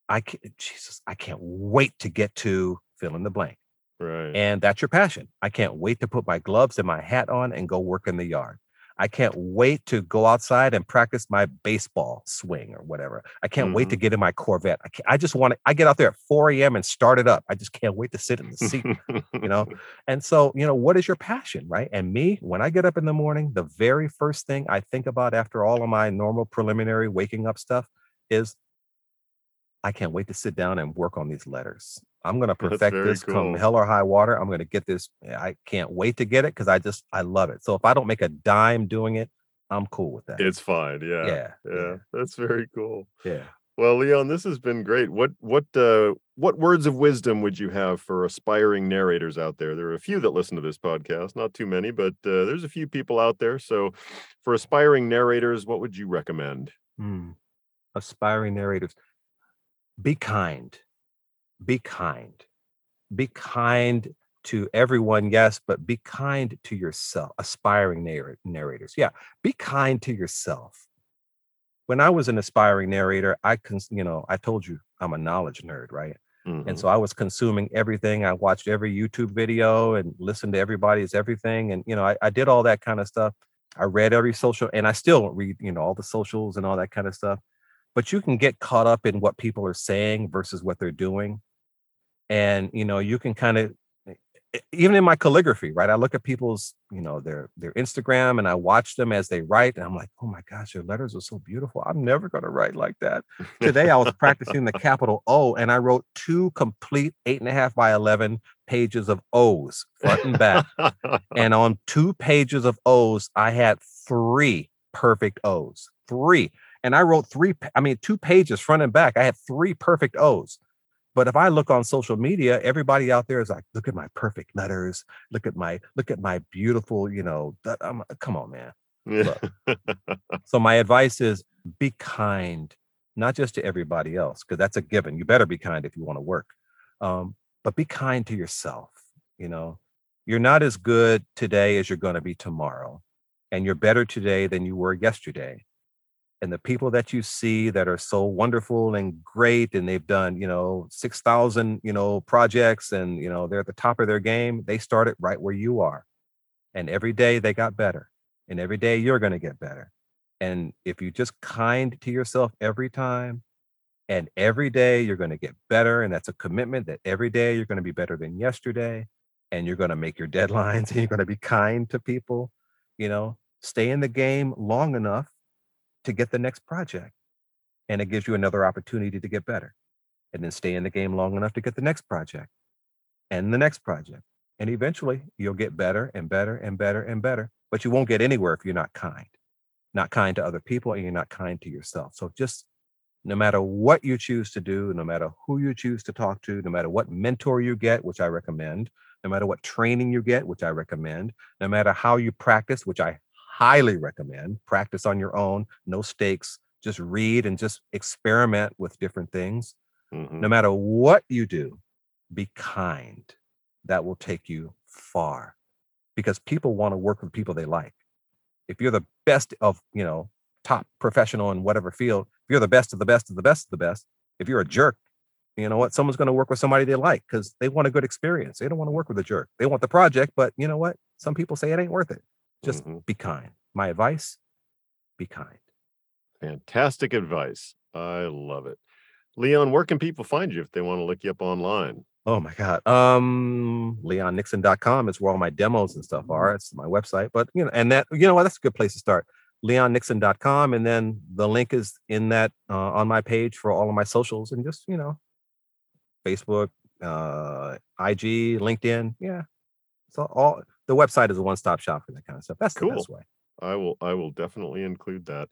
I can't, Jesus, I can't wait to get to fill in the blank. Right. And that's your passion. I can't wait to put my gloves and my hat on and go work in the yard. I can't wait to go outside and practice my baseball swing or whatever. I can't wait to mm-hmm. get in my Corvette. I, can't, I just want to, I get out there at 4 a.m. and start it up. I just can't wait to sit in the seat, you know? And so, you know, what is your passion, right? And me, when I get up in the morning, the very first thing I think about after all of my normal preliminary waking up stuff is I can't wait to sit down and work on these letters. I'm going to perfect this come hell or high water. I'm going to get this. I can't wait to get it because I just, I love it. So if I don't make a dime doing it, I'm cool with that. It's fine. Yeah. yeah. Yeah. That's very cool. Yeah. Well, Leon, this has been great. What what uh what words of wisdom would you have for aspiring narrators out there? There are a few that listen to this podcast, not too many, but uh, there's a few people out there. So, for aspiring narrators, what would you recommend? Hmm. Aspiring narrators, be kind. Be kind. Be kind to everyone, yes, but be kind to yourself. Aspiring narr- narrators, yeah, be kind to yourself. When I was an aspiring narrator, I can, you know, I told you I'm a knowledge nerd, right? Mhm. And so I was consuming everything. I watched every YouTube video and listened to everybody's everything. And, you know, I, I did all that kind of stuff. I read every social and I still read, you know, all the socials and all that kind of stuff. But you can get caught up in what people are saying versus what they're doing. And, you know, you can kind of even in my calligraphy, right? I look at people's, you know, their their Instagram and I watch them as they write. And I'm like, oh my gosh, your letters are so beautiful. I'm never gonna write like that. Today I was practicing the capital O and I wrote two complete eight and a half by eleven pages of O's front and back. and on two pages of O's, I had three perfect O's. Three. And I wrote three, I mean, two pages front and back. I had three perfect O's. But if I look on social media, everybody out there is like, look at my perfect letters. Look at my, look at my beautiful, you know, that, I'm, come on, man. Yeah. So my advice is be kind, not just to everybody else, because that's a given. You better be kind if you want to work. Um, but be kind to yourself. You know, you're not as good today as you're going to be tomorrow. And you're better today than you were yesterday. And the people that you see that are so wonderful and great, and they've done, you know, 6,000, you know, projects and, you know, they're at the top of their game, they started right where you are. And every day they got better. And every day you're going to get better. And if you just kind to yourself every time, and every day you're going to get better, and that's a commitment that every day you're going to be better than yesterday, and you're going to make your deadlines, and you're going to be kind to people, you know, stay in the game long enough to get the next project. And it gives you another opportunity to get better. And then stay in the game long enough to get the next project and the next project. And eventually you'll get better and better and better and better. But you won't get anywhere if you're not kind not kind to other people and you're not kind to yourself. So just no matter what you choose to do, no matter who you choose to talk to, no matter what mentor you get, which I recommend, no matter what training you get, which I recommend, no matter how you practice, which I highly recommend, practice on your own, no stakes, just read and just experiment with different things. Mhm. No matter what you do, be kind. That will take you far because people want to work with people they like. If you're the best of, you know, top professional in whatever field, if you're the best of the best of the best of the best, if you're a jerk, you know what? Someone's going to work with somebody they like because they want a good experience. They don't want to work with a jerk. They want the project, but you know what? Some people say it ain't worth it. Just Mhm. be kind. My advice be kind. Fantastic advice. I love it. Leon, where can people find you if they want to look you up online? Oh my God. Um, leonnixon.com is where all my demos and stuff are. It's my website. But you know, and that you know what, that's a good place to start. leonnixon.com. And then the link is in that uh, on my page for all of my socials and just, you know, Facebook, uh, IG, LinkedIn. Yeah. So all the website is a one-stop shop for that kind of stuff. That's the best way. I will I will definitely include that.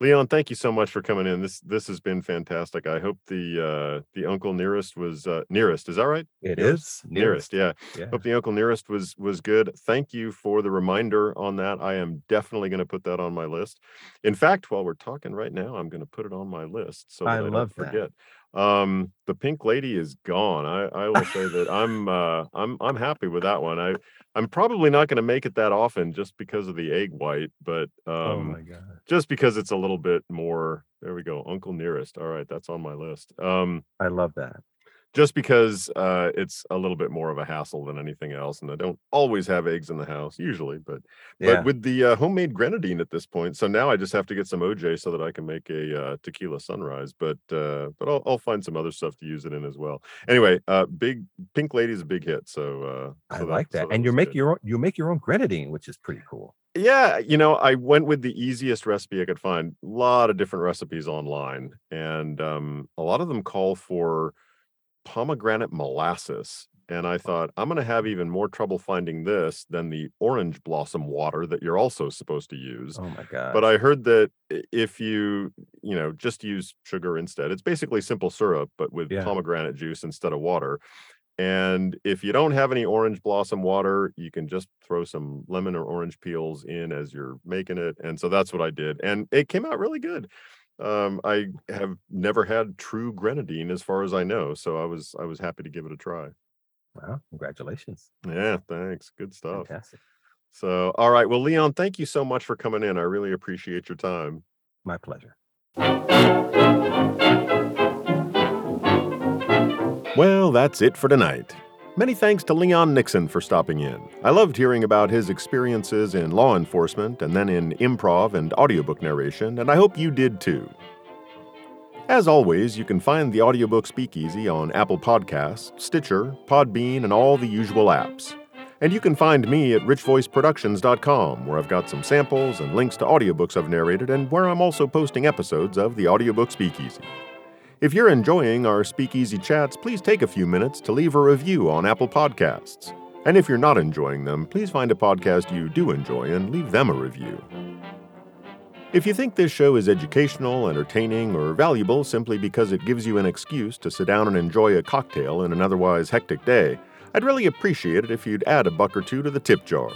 Leon, thank you so much for coming in. This this has been fantastic. I hope the uh the uncle nearest was uh nearest, is that right? It Nearest? is Nearest, yeah. Yeah. Hope the uncle nearest was was good. Thank you for the reminder on that. I am definitely going to put that on my list. In fact, while we're talking right now, I'm going to put it on my list so I I, don't forget. that. Um, the pink lady is gone. I I will say that I'm uh I'm I'm happy with that one. I I'm probably not going to make it that often just because of the egg white, but oh um my God. just because it's a little bit more there we go uncle nearest all right that's on my list um I love that. Just because uh it's a little bit more of a hassle than anything else and i don't always have eggs in the house usually but Yeah. but with the uh, homemade grenadine at this point so now i just have to get some oj so that i can make a uh, tequila sunrise but uh but I'll, I'll find some other stuff to use it in as well anyway uh big pink lady's a big hit so uh I so like so that. And you make good. your own you make your own grenadine, which is pretty cool. Yeah, you know, I went with the easiest recipe I could find. A lot of different recipes online, and um, a lot of them call for pomegranate molasses. And I thought, I'm going to have even more trouble finding this than the orange blossom water that you're also supposed to use. Oh my god. But I heard that if you, you know, just use sugar instead, it's basically simple syrup, but with Yeah. pomegranate juice instead of water. And if you don't have any orange blossom water, you can just throw some lemon or orange peels in as you're making it. And so that's what I did. And it came out really good. Um, I have never had true grenadine as far as I know. So I was I was happy to give it a try. Wow, congratulations. Yeah, thanks. Good stuff. Fantastic. So all right. Well, Leon, thank you so much for coming in. I really appreciate your time. My pleasure. Well, that's it for tonight. Many thanks to Leon Nixon for stopping in. I loved hearing about his experiences in law enforcement and then in improv and audiobook narration, and I hope you did too. As always, you can find the audiobook Speakeasy on Apple Podcasts, Stitcher, Podbean, and all the usual apps. And you can find me at richvoiceproductions.com, where I've got some samples and links to audiobooks I've narrated, and where I'm also posting episodes of the audiobook Speakeasy. If you're enjoying our Speakeasy chats, please take a few minutes to leave a review on Apple Podcasts. And if you're not enjoying them, please find a podcast you do enjoy and leave them a review. If you think this show is educational, entertaining, or valuable simply because it gives you an excuse to sit down and enjoy a cocktail in an otherwise hectic day, I'd really appreciate it if you'd add a buck or two to the tip jar.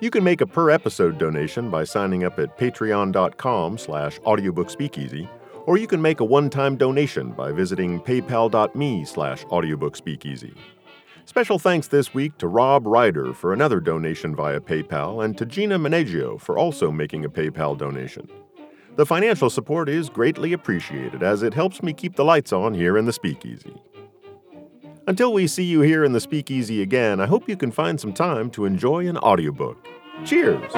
You can make a per episode donation by signing up at patreon.com slash audiobookspeakeasy, or you can make a one-time donation by visiting paypal.me slash audiobookspeakeasy. Special thanks this week to Rob Ryder for another donation via PayPal and to Gina Menegio for also making a PayPal donation. The financial support is greatly appreciated as it helps me keep the lights on here in the Speakeasy. Until we see you here in the Speakeasy again, I hope you can find some time to enjoy an audiobook. Cheers!